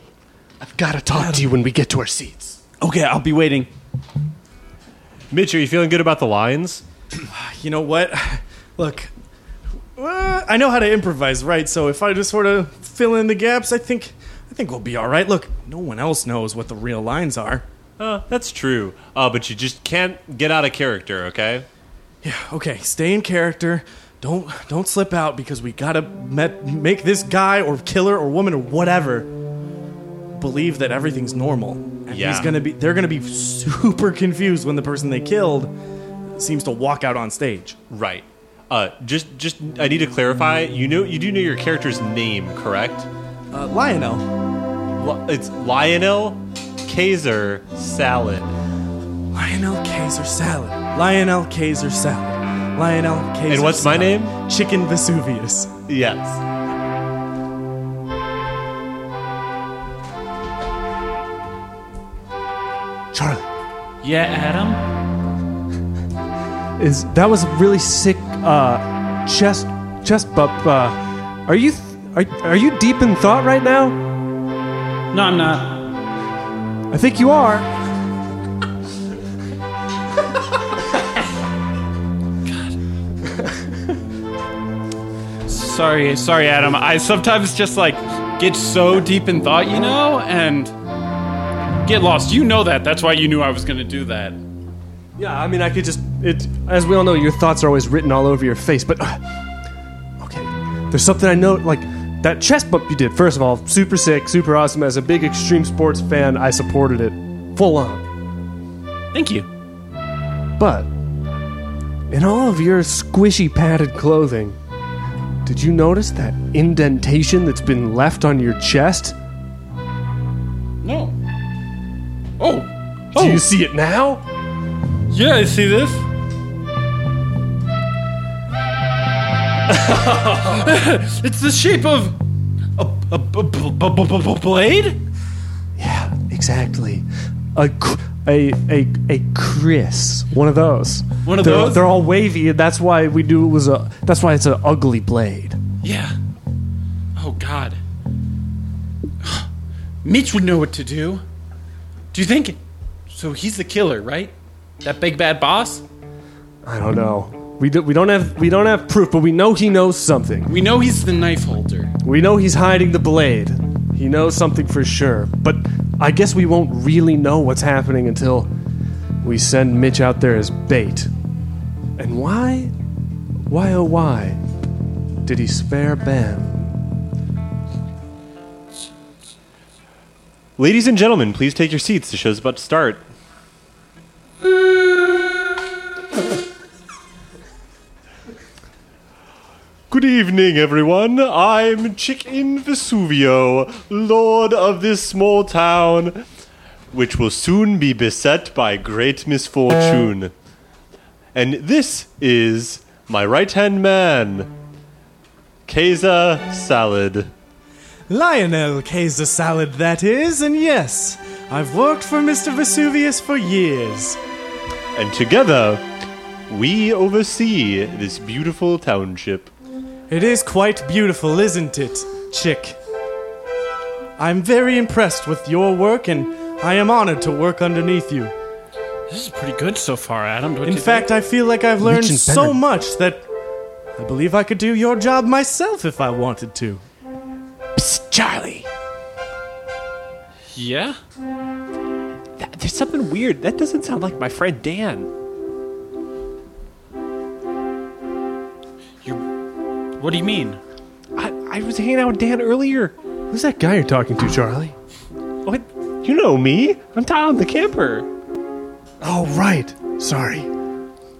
Speaker 1: I've got to talk to you when we get to our seats.
Speaker 4: Okay, I'll be waiting.
Speaker 5: Mitch, are you feeling good about the lines?
Speaker 6: You know what? Look, uh, I know how to improvise, right? So if I just sort of fill in the gaps, I think I think we'll be all right. Look, no one else knows what the real lines are.
Speaker 5: Uh, that's true. Uh, but you just can't get out of character, okay?
Speaker 6: Yeah. Okay. Stay in character. Don't don't slip out because we gotta met, make this guy or killer or woman or whatever believe that everything's normal. And
Speaker 5: Yeah.
Speaker 6: he's gonna be. They're gonna be super confused when the person they killed seems to walk out on stage.
Speaker 5: Right. Uh, just, just, I need to clarify. You know, you do know your character's name, correct?
Speaker 6: Uh, Lionel.
Speaker 5: Li- It's Lionel Kaiser Salad.
Speaker 6: Lionel Kaiser salad. Lionel Kaiser salad. Lionel Kaiser.
Speaker 5: And what's my name?
Speaker 6: Chicken Vesuvius.
Speaker 5: Yes.
Speaker 1: Charlie,
Speaker 4: Yeah, Adam.
Speaker 1: is that was a really sick uh, chest chest bump. Uh, are you th- are, are you deep in thought right now?
Speaker 4: No, I'm not.
Speaker 1: I think you are.
Speaker 4: Sorry, sorry, Adam. I sometimes just like get so deep in thought, you know, and get lost. You know that. That's why you knew I was going to do that.
Speaker 1: Yeah, I mean, I could just it. As we all know, your thoughts are always written all over your face. But uh, okay, there's something I know. Like that chest bump you did. First of all, super sick, super awesome. As a big extreme sports fan, I supported it full on.
Speaker 4: Thank you.
Speaker 1: But in all of your squishy padded clothing, did you notice that indentation that's been left on your chest?
Speaker 4: No. Oh.
Speaker 1: Do you see it now?
Speaker 4: Yeah, I see this. it's the shape of a a blade.
Speaker 1: Yeah, exactly. A a a a kris, one of those.
Speaker 4: One of
Speaker 1: they're,
Speaker 4: those?
Speaker 1: They're all wavy, and that's why we do it was a. That's why it's an ugly blade.
Speaker 4: Yeah. Oh God. Mitch would know what to do. Do you think? So he's the killer, right? That big bad boss.
Speaker 1: I don't know. We do, we don't have we don't have proof, but we know he knows something.
Speaker 4: We know he's the knife holder.
Speaker 1: We know he's hiding the blade. He knows something for sure. But I guess we won't really know what's happening until we send Mitch out there as bait. And why? Why oh why did he spare Ben?
Speaker 5: Ladies and gentlemen, please take your seats. The show's about to start. Evening, everyone. I'm Chicken Vesuvio, lord of this small town, which will soon be beset by great misfortune. And this is my right hand man, Keza Salad.
Speaker 6: Lionel Kaiser Salad, that is, and yes, I've worked for Mr. Vesuvius for years.
Speaker 5: And together, we oversee this beautiful township.
Speaker 6: It is quite beautiful, isn't it, Chick? I'm very impressed with your work, and I am honored to work underneath you.
Speaker 4: This is pretty good so far, Adam. Don't
Speaker 6: In
Speaker 4: you
Speaker 6: fact, I feel like I've learned
Speaker 1: and
Speaker 6: so
Speaker 1: Benner.
Speaker 6: much that I believe I could do your job myself if I wanted to.
Speaker 5: Psst, Charlie.
Speaker 4: Yeah.
Speaker 5: That, there's something weird. That doesn't sound like my friend Dan.
Speaker 4: What do you mean?
Speaker 5: I, I was hanging out with Dan earlier.
Speaker 1: Who's that guy you're talking to, Charlie?
Speaker 5: What? You know me. I'm Tom the camper.
Speaker 1: Oh, right. Sorry.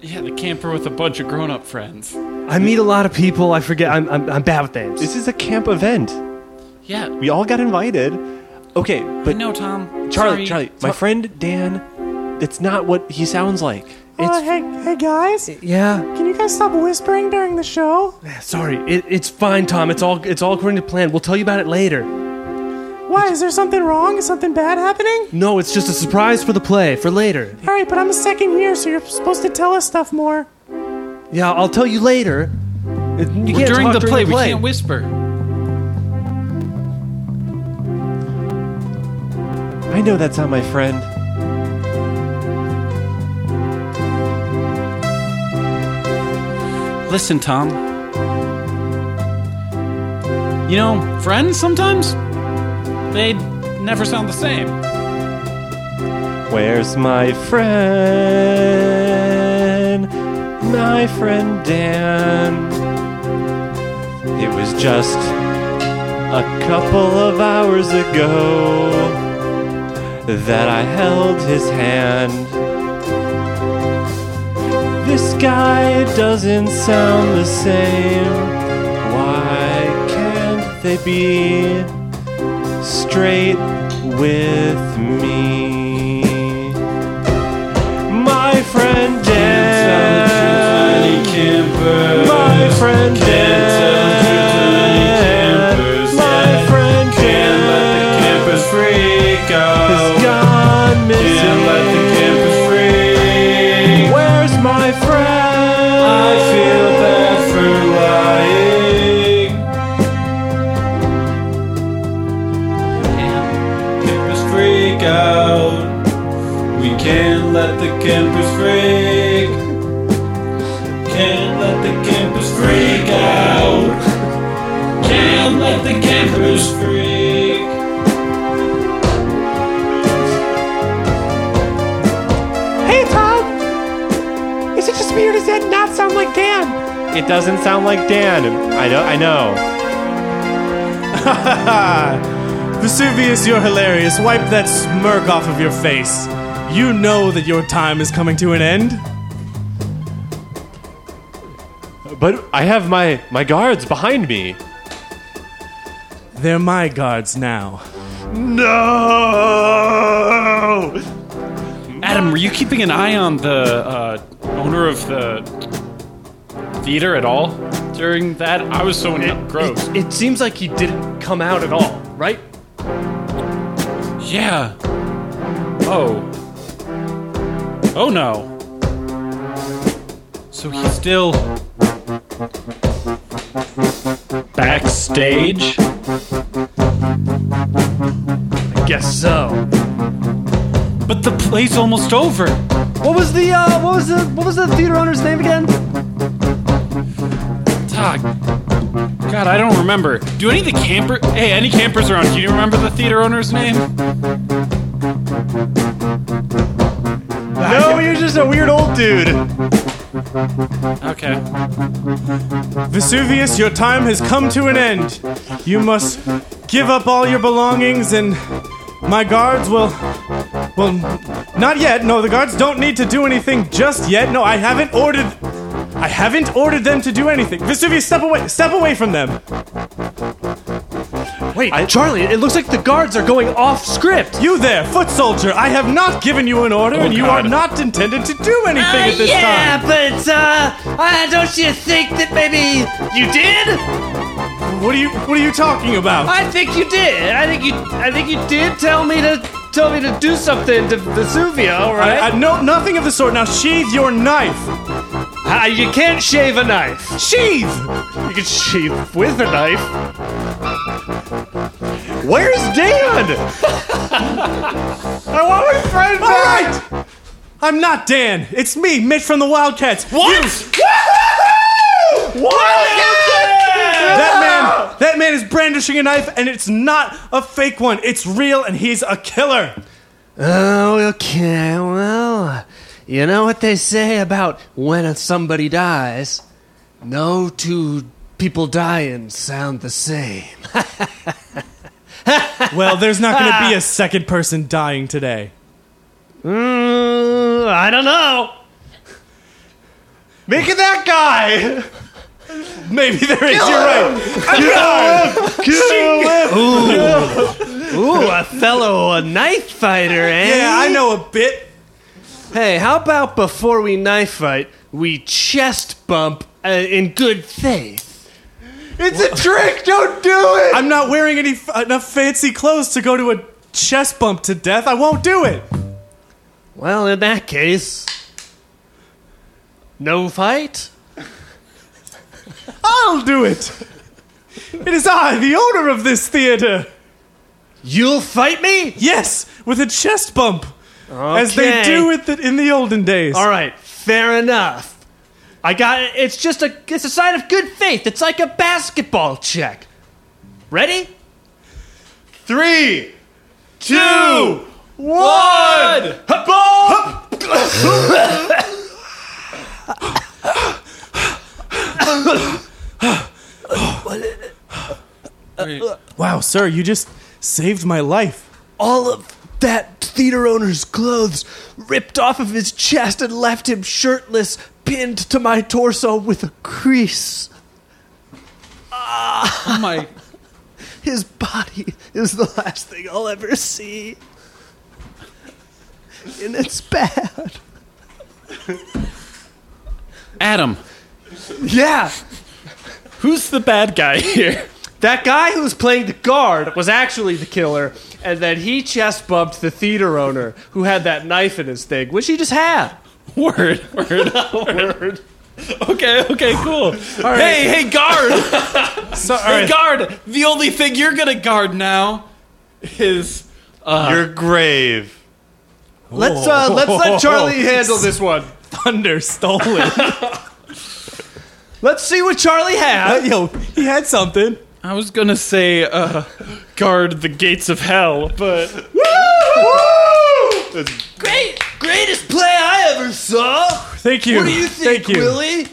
Speaker 4: Yeah, the camper with a bunch of grown-up friends.
Speaker 1: I meet a lot of people. I forget. I'm, I'm, I'm bad with names.
Speaker 5: This is a camp event.
Speaker 4: Yeah,
Speaker 5: We all got invited. Okay, but
Speaker 4: no, Tom.
Speaker 5: Charlie,
Speaker 4: Sorry.
Speaker 5: Charlie, my friend Dan, that's not what he sounds like.
Speaker 6: Uh, hey, hey guys,
Speaker 1: yeah.
Speaker 6: can you guys stop whispering during the show?
Speaker 1: Sorry. It, it's fine, Tom. It's all it's all according to plan. We'll tell you about it later.
Speaker 6: Why? Is there something wrong? Is something bad happening?
Speaker 1: No, it's just a surprise for the play for later.
Speaker 6: All right, but I'm a second year, so you're supposed to tell us stuff more.
Speaker 1: Yeah, I'll tell you later. You
Speaker 4: We're
Speaker 1: can't
Speaker 4: during
Speaker 1: talk
Speaker 4: the play. We can't whisper.
Speaker 5: I know that's not my friend.
Speaker 4: Listen, Tom. You know, friends sometimes they never sound the same.
Speaker 5: Where's my friend? My friend Dan. It was just a couple of hours ago that I held his hand. This guy doesn't sound the same. Why can't they be straight with me? My friend Dan. My friend Dan. My friend Dan. Has gone
Speaker 10: campus freak. Can't let the campus freak out. Can't let the campus freak.
Speaker 5: Hey Tom! Is it just me or does that not sound like Dan? It doesn't sound like Dan. I know. I know.
Speaker 6: Vesuvius, you're hilarious. Wipe that smirk off of your face. You know that your time is coming to an end.
Speaker 5: But I have my my guards behind me.
Speaker 6: They're my guards now.
Speaker 5: No!
Speaker 4: Adam, were you keeping an eye on the uh, owner of the theater at all during that? I was so gross.
Speaker 1: It, it seems like he didn't come out at all, right?
Speaker 4: yeah. Oh. Oh no. So he's still backstage.
Speaker 1: I guess so.
Speaker 4: But the play's almost over.
Speaker 1: What was the uh, what was the what was the theater owner's name again?
Speaker 4: Ah, God, I don't remember. Do any of the camper? Hey, any campers around? Do you remember the theater owner's name?
Speaker 5: No, you're just a weird old dude.
Speaker 11: Okay.
Speaker 6: Vesuvius, your time has come to an end. You must give up all your belongings, and my guards will. Well, not yet. No, the guards don't need to do anything just yet. No, I haven't ordered. I haven't ordered them to do anything. Vesuvius, step away. Step away from them.
Speaker 5: Wait, Charlie, it looks like the guards are going off script.
Speaker 6: You there, foot soldier. I have not given you an order, and you are not intended to do anything at this
Speaker 1: yeah,
Speaker 6: time.
Speaker 1: Yeah, but uh, uh, don't you think that maybe you did?
Speaker 6: What are you? What are you talking about?
Speaker 1: I think you did. I think you. I think you did tell me to tell me to do something to Vesuvio, right?
Speaker 6: I, I, no, nothing of the sort. Now sheathe your knife.
Speaker 5: Ah, you can't shave a knife.
Speaker 6: Sheathe.
Speaker 5: You can shave with a knife. Where's Dan? I want my friend back.
Speaker 6: right. I'm not Dan. It's me, Mitch from the Wildcats.
Speaker 5: What?
Speaker 6: That man, that man is brandishing a knife, and it's not a fake one. It's real, and he's a killer.
Speaker 1: Oh, okay. Well, you know what they say about when somebody dies? No two people dying sound the same.
Speaker 6: Well, there's not going to be a second person dying today.
Speaker 1: Mm, I don't know.
Speaker 5: Make it that guy.
Speaker 6: Maybe there is. You're right. Kill him. Kill him.
Speaker 1: Ooh, a fellow a knife fighter, eh?
Speaker 6: Yeah, I know a bit.
Speaker 1: Hey, how about before we knife fight, we chest bump uh, in good faith?
Speaker 5: It's a trick. Don't do it.
Speaker 6: I'm not wearing any f- enough fancy clothes to go to a chest bump to death. I won't do it.
Speaker 1: Well, in that case, no fight?
Speaker 6: I'll do it. It is I, the owner of this theater.
Speaker 1: You'll fight me?
Speaker 6: Yes, with a chest bump, as they do with it in the olden days.
Speaker 1: All right, fair enough. I got it. It's just a it's a sign of good faith. It's like a basketball check. Ready?
Speaker 5: Three, two, one.
Speaker 6: Wow, sir, you just saved my life.
Speaker 1: All of that theater owner's clothes ripped off of his chest and left him shirtless, pinned to my torso with a crease.
Speaker 11: Oh my.
Speaker 1: His body is the last thing I'll ever see. And it's bad.
Speaker 4: Adam,
Speaker 1: Yeah.
Speaker 4: who's the bad guy here?
Speaker 5: That guy who was playing the guard was actually the killer, and then he chest bumped the theater owner who had that knife in his thing, which he just had.
Speaker 4: Word, word, word. Okay, okay, cool. Hey, hey, guard!
Speaker 6: So, all
Speaker 11: Hey,
Speaker 6: right,
Speaker 11: guard! The only thing you're gonna guard now is.
Speaker 12: Your grave.
Speaker 5: Let's uh, let's let Charlie handle this one.
Speaker 6: thunder stolen.
Speaker 5: Let's see what Charlie had.
Speaker 6: Yo, he had something.
Speaker 4: I was gonna say, uh, guard the gates of hell, but
Speaker 1: Great, greatest play I ever saw.
Speaker 6: Thank you.
Speaker 1: What do you think,
Speaker 6: Thank you.
Speaker 1: Willie?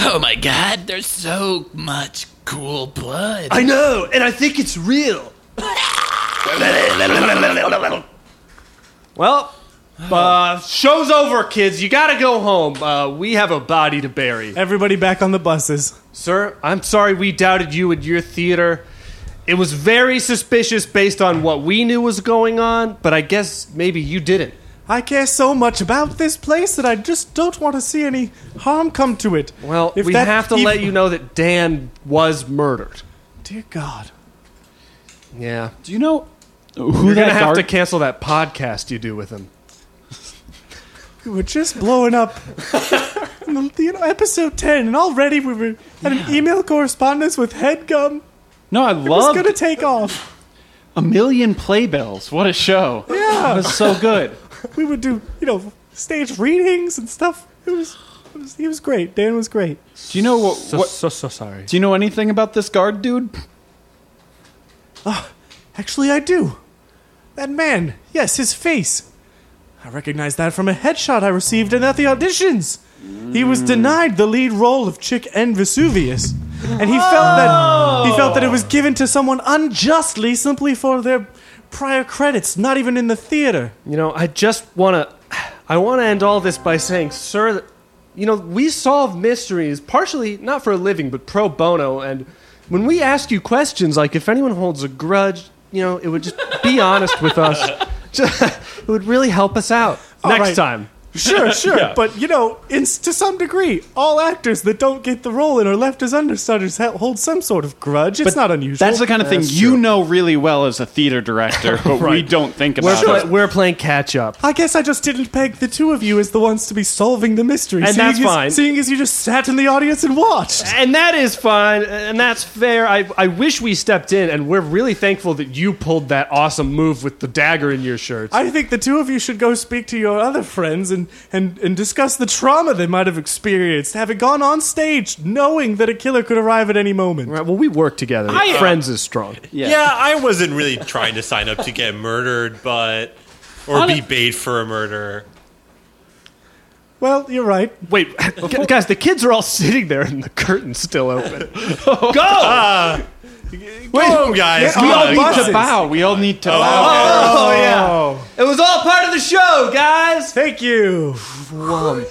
Speaker 13: Oh my god, there's so much cool blood.
Speaker 1: I know, and I think it's real.
Speaker 5: Well, uh, show's over, kids. You gotta go home. Uh, we have a body to bury.
Speaker 6: Everybody back on the buses.
Speaker 5: Sir, I'm sorry we doubted you and your theater. It was very suspicious based on what we knew was going on, but I guess maybe you didn't.
Speaker 6: I care so much about this place that I just don't want to see any harm come to it.
Speaker 5: Well,
Speaker 6: If
Speaker 5: we
Speaker 6: that
Speaker 5: have to
Speaker 6: ev-
Speaker 5: let you know that Dan was murdered.
Speaker 6: Dear God.
Speaker 5: Yeah.
Speaker 4: do you know who
Speaker 5: You're
Speaker 4: that
Speaker 5: gonna have
Speaker 4: guard?
Speaker 5: to cancel that podcast you do with him.
Speaker 6: We were just blowing up in the, you know, episode 10, and already we were had an email correspondence with Headgum.
Speaker 4: No, I
Speaker 6: It was
Speaker 4: loved
Speaker 6: going to take off.
Speaker 4: a million playbills. What a show!
Speaker 6: Yeah.
Speaker 4: It was so good.
Speaker 6: We would do, you know, stage readings and stuff. It was, it was he was great. Dan was great.
Speaker 4: Do you know what? what
Speaker 5: so so sorry.
Speaker 4: do you know anything about this guard dude?
Speaker 6: Ah, actually, I do. That man, yes, his face. I recognize that from a headshot I received in at the auditions. he was mm. denied the lead role of Chicken Vesuvio, and he felt that he felt that it was given to someone unjustly simply for their prior credits, not even in the theater.
Speaker 1: You know, I just want to. I want to end all this by saying, sir, you know, we solve mysteries partially not for a living, but pro bono. And when we ask you questions, like if anyone holds a grudge, you know, it would just be honest with us. Just, it would really help us out
Speaker 6: All
Speaker 1: next
Speaker 6: right.
Speaker 1: time.
Speaker 6: Sure, sure, but you know, in, to some degree, all actors that don't get the role and are left as understudies ha- hold some sort of grudge. It's not unusual.
Speaker 14: That's the kind of thing you know really well as a theater director, but we don't think
Speaker 1: We're,
Speaker 14: about
Speaker 1: play-
Speaker 14: it.
Speaker 1: we're playing catch up.
Speaker 6: I guess I just didn't peg the two of you as the ones to be solving the mystery.
Speaker 1: And
Speaker 6: seeing
Speaker 1: that's
Speaker 6: as,
Speaker 1: fine.
Speaker 6: Seeing as you just sat in the audience and watched.
Speaker 1: And that is fine, and that's fair. I, I wish we stepped in, and we're really thankful that you pulled that awesome move with the dagger in your shirt.
Speaker 6: I think the two of you should go speak to your other friends and, and, and discuss the trauma they might have experienced, having gone on stage knowing that a killer could arrive at any moment.
Speaker 1: Right, well, we work together.
Speaker 5: I- uh,
Speaker 1: Friends is strong.
Speaker 5: Yeah. yeah, I wasn't really trying to sign up to get murdered, but or be bait for a murder.
Speaker 6: Well, you're right.
Speaker 1: Wait, gu- guys, the kids are all sitting there, and the curtain's still open. Go!
Speaker 5: Ah. Ah, go, guys!
Speaker 6: yeah, we all need to
Speaker 14: To bow, we all need to bow.
Speaker 1: Oh, yeah. It was all part of the show, guys.
Speaker 6: Thank you.
Speaker 4: goes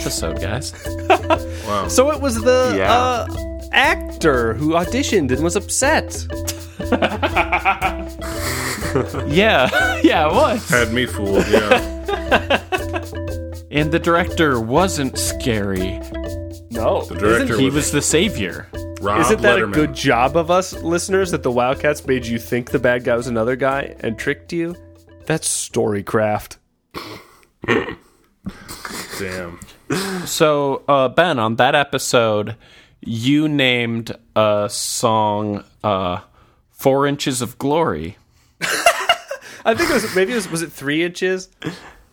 Speaker 15: episode, guys.
Speaker 1: So it was the
Speaker 16: Yeah.
Speaker 1: uh, actor who auditioned and was upset.
Speaker 15: Yeah, yeah, it was.
Speaker 3: Had me fooled. Yeah,
Speaker 15: And the director wasn't scary.
Speaker 1: No,
Speaker 3: the director
Speaker 15: He
Speaker 3: was,
Speaker 15: was the savior.
Speaker 3: Rob
Speaker 1: Isn't that
Speaker 3: Letterman.
Speaker 1: a good job of us, listeners, that the Wildcats made you think the bad guy was another guy and tricked you? That's storycraft.
Speaker 3: Damn.
Speaker 15: So, uh, Ben, on that episode,
Speaker 4: you named a song uh, Four Inches of Glory.
Speaker 1: I think it was maybe it was, was it three inches?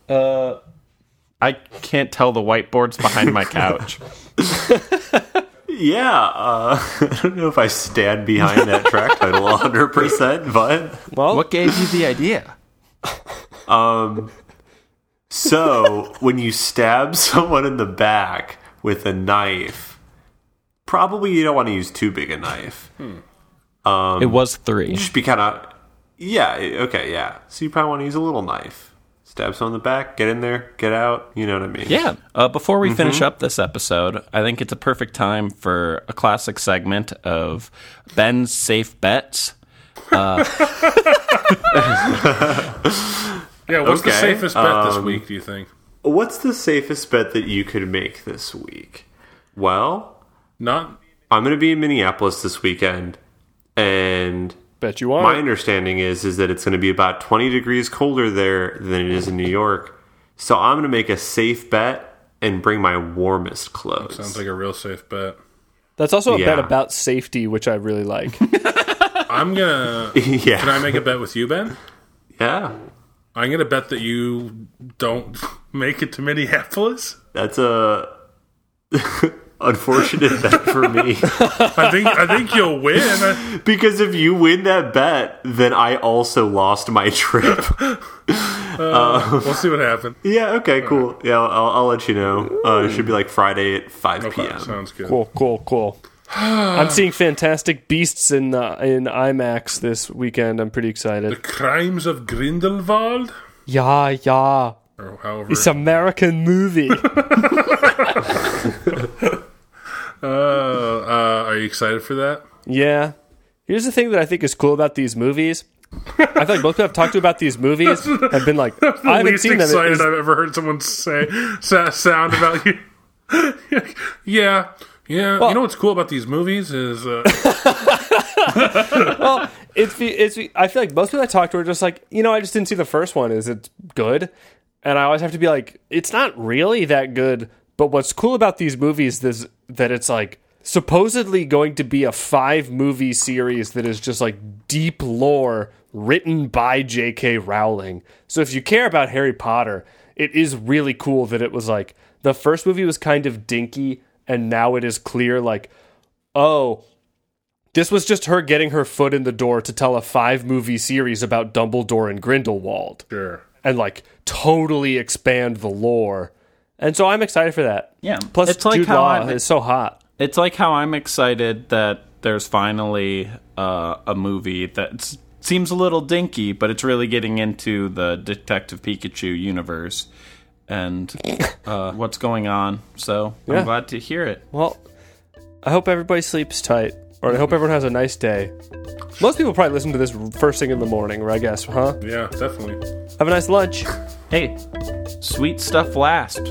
Speaker 4: I can't tell the whiteboards behind my couch.
Speaker 5: Yeah, uh, I don't know if I stand behind that track title 100%, but
Speaker 1: Well,
Speaker 4: what gave you the idea?
Speaker 5: So when you stab someone in the back with a knife, probably you don't want to use too big a knife. Hmm.
Speaker 4: Um, it was three.
Speaker 5: Just be kind of, yeah, okay, yeah. So you probably want to use a little knife. Stab someone in the back, get in there, get out. You know what I mean?
Speaker 4: Yeah. Uh, before we mm-hmm. finish up this episode, I think it's a perfect time for a classic segment of Ben's safe bets.
Speaker 3: Uh, Yeah, what's the safest bet this
Speaker 5: um,
Speaker 3: week? Do you think?
Speaker 5: What's the safest bet that you could make this week? Well,
Speaker 3: Not
Speaker 5: I'm going to be in Minneapolis this weekend, and
Speaker 1: bet you are.
Speaker 5: my understanding is is that it's going to be about 20 degrees colder there than it is in New York. So I'm going to make a safe bet and bring my warmest clothes.
Speaker 3: sounds like a real safe bet.
Speaker 1: That's also a bet about safety, which I really like.
Speaker 3: I'm gonna.
Speaker 5: yeah,
Speaker 3: Can I make a bet with you, Ben?
Speaker 5: yeah.
Speaker 3: I'm gonna bet that you don't make it to Minneapolis.
Speaker 5: That's a unfortunate bet for me
Speaker 3: I think I think you'll win.
Speaker 5: Because if you win that bet, then I also lost my trip.
Speaker 3: we'll see what happens.
Speaker 5: yeah. Okay. Cool. Yeah. I'll, I'll let you know. Uh, it should be like Friday at 5
Speaker 3: Okay,
Speaker 5: p.m.
Speaker 3: sounds good.
Speaker 1: cool, cool, cool. I'm seeing Fantastic Beasts in uh, in IMAX this weekend. I'm pretty excited. The.
Speaker 3: Crimes of Grindelwald,
Speaker 1: Yeah, yeah.
Speaker 3: or however.
Speaker 1: It's American movie.
Speaker 3: uh, uh, are you excited for that?
Speaker 1: yeah. Here's the thing that I think is cool about these movies. I feel like most people I've talked to about these movies have been like,
Speaker 3: The
Speaker 1: I haven't
Speaker 3: least
Speaker 1: seen them.
Speaker 3: excited I've ever heard someone say sound about you. yeah, yeah.
Speaker 1: Well-
Speaker 3: you know what's cool about these movies is uh,
Speaker 1: it's it's I feel like most people I talk to are just like, you know, I just didn't see the first one. Is it good? And I always have to be like, it's not really that good. But what's cool about these movies is that it's like supposedly going to be a five movie series that is just like deep lore written by J.K. Rowling. So if you care about Harry Potter, it is really cool that it was like the first movie was kind of dinky, and now it is clear like, oh, this was just her getting her foot in the door to tell a five movie series about Dumbledore and Grindelwald
Speaker 3: sure.
Speaker 1: and like totally expand the lore. And so I'm excited for that.
Speaker 4: Yeah.
Speaker 1: Plus,
Speaker 4: It's like
Speaker 1: Jude
Speaker 4: how
Speaker 1: Law
Speaker 4: I'm-
Speaker 1: is so hot.
Speaker 4: It's like how I'm excited that there's finally uh, a movie that seems a little dinky, but it's really getting into the Detective Pikachu universe and uh, what's going on. So
Speaker 1: Yeah.
Speaker 4: I'm glad to hear it.
Speaker 1: Well, I hope everybody sleeps tight, or I hope everyone has a nice day. Most people probably listen to this first thing in the morning, or I guess, huh?
Speaker 3: Yeah, definitely.
Speaker 1: Have a nice lunch.
Speaker 4: Hey, sweet stuff last.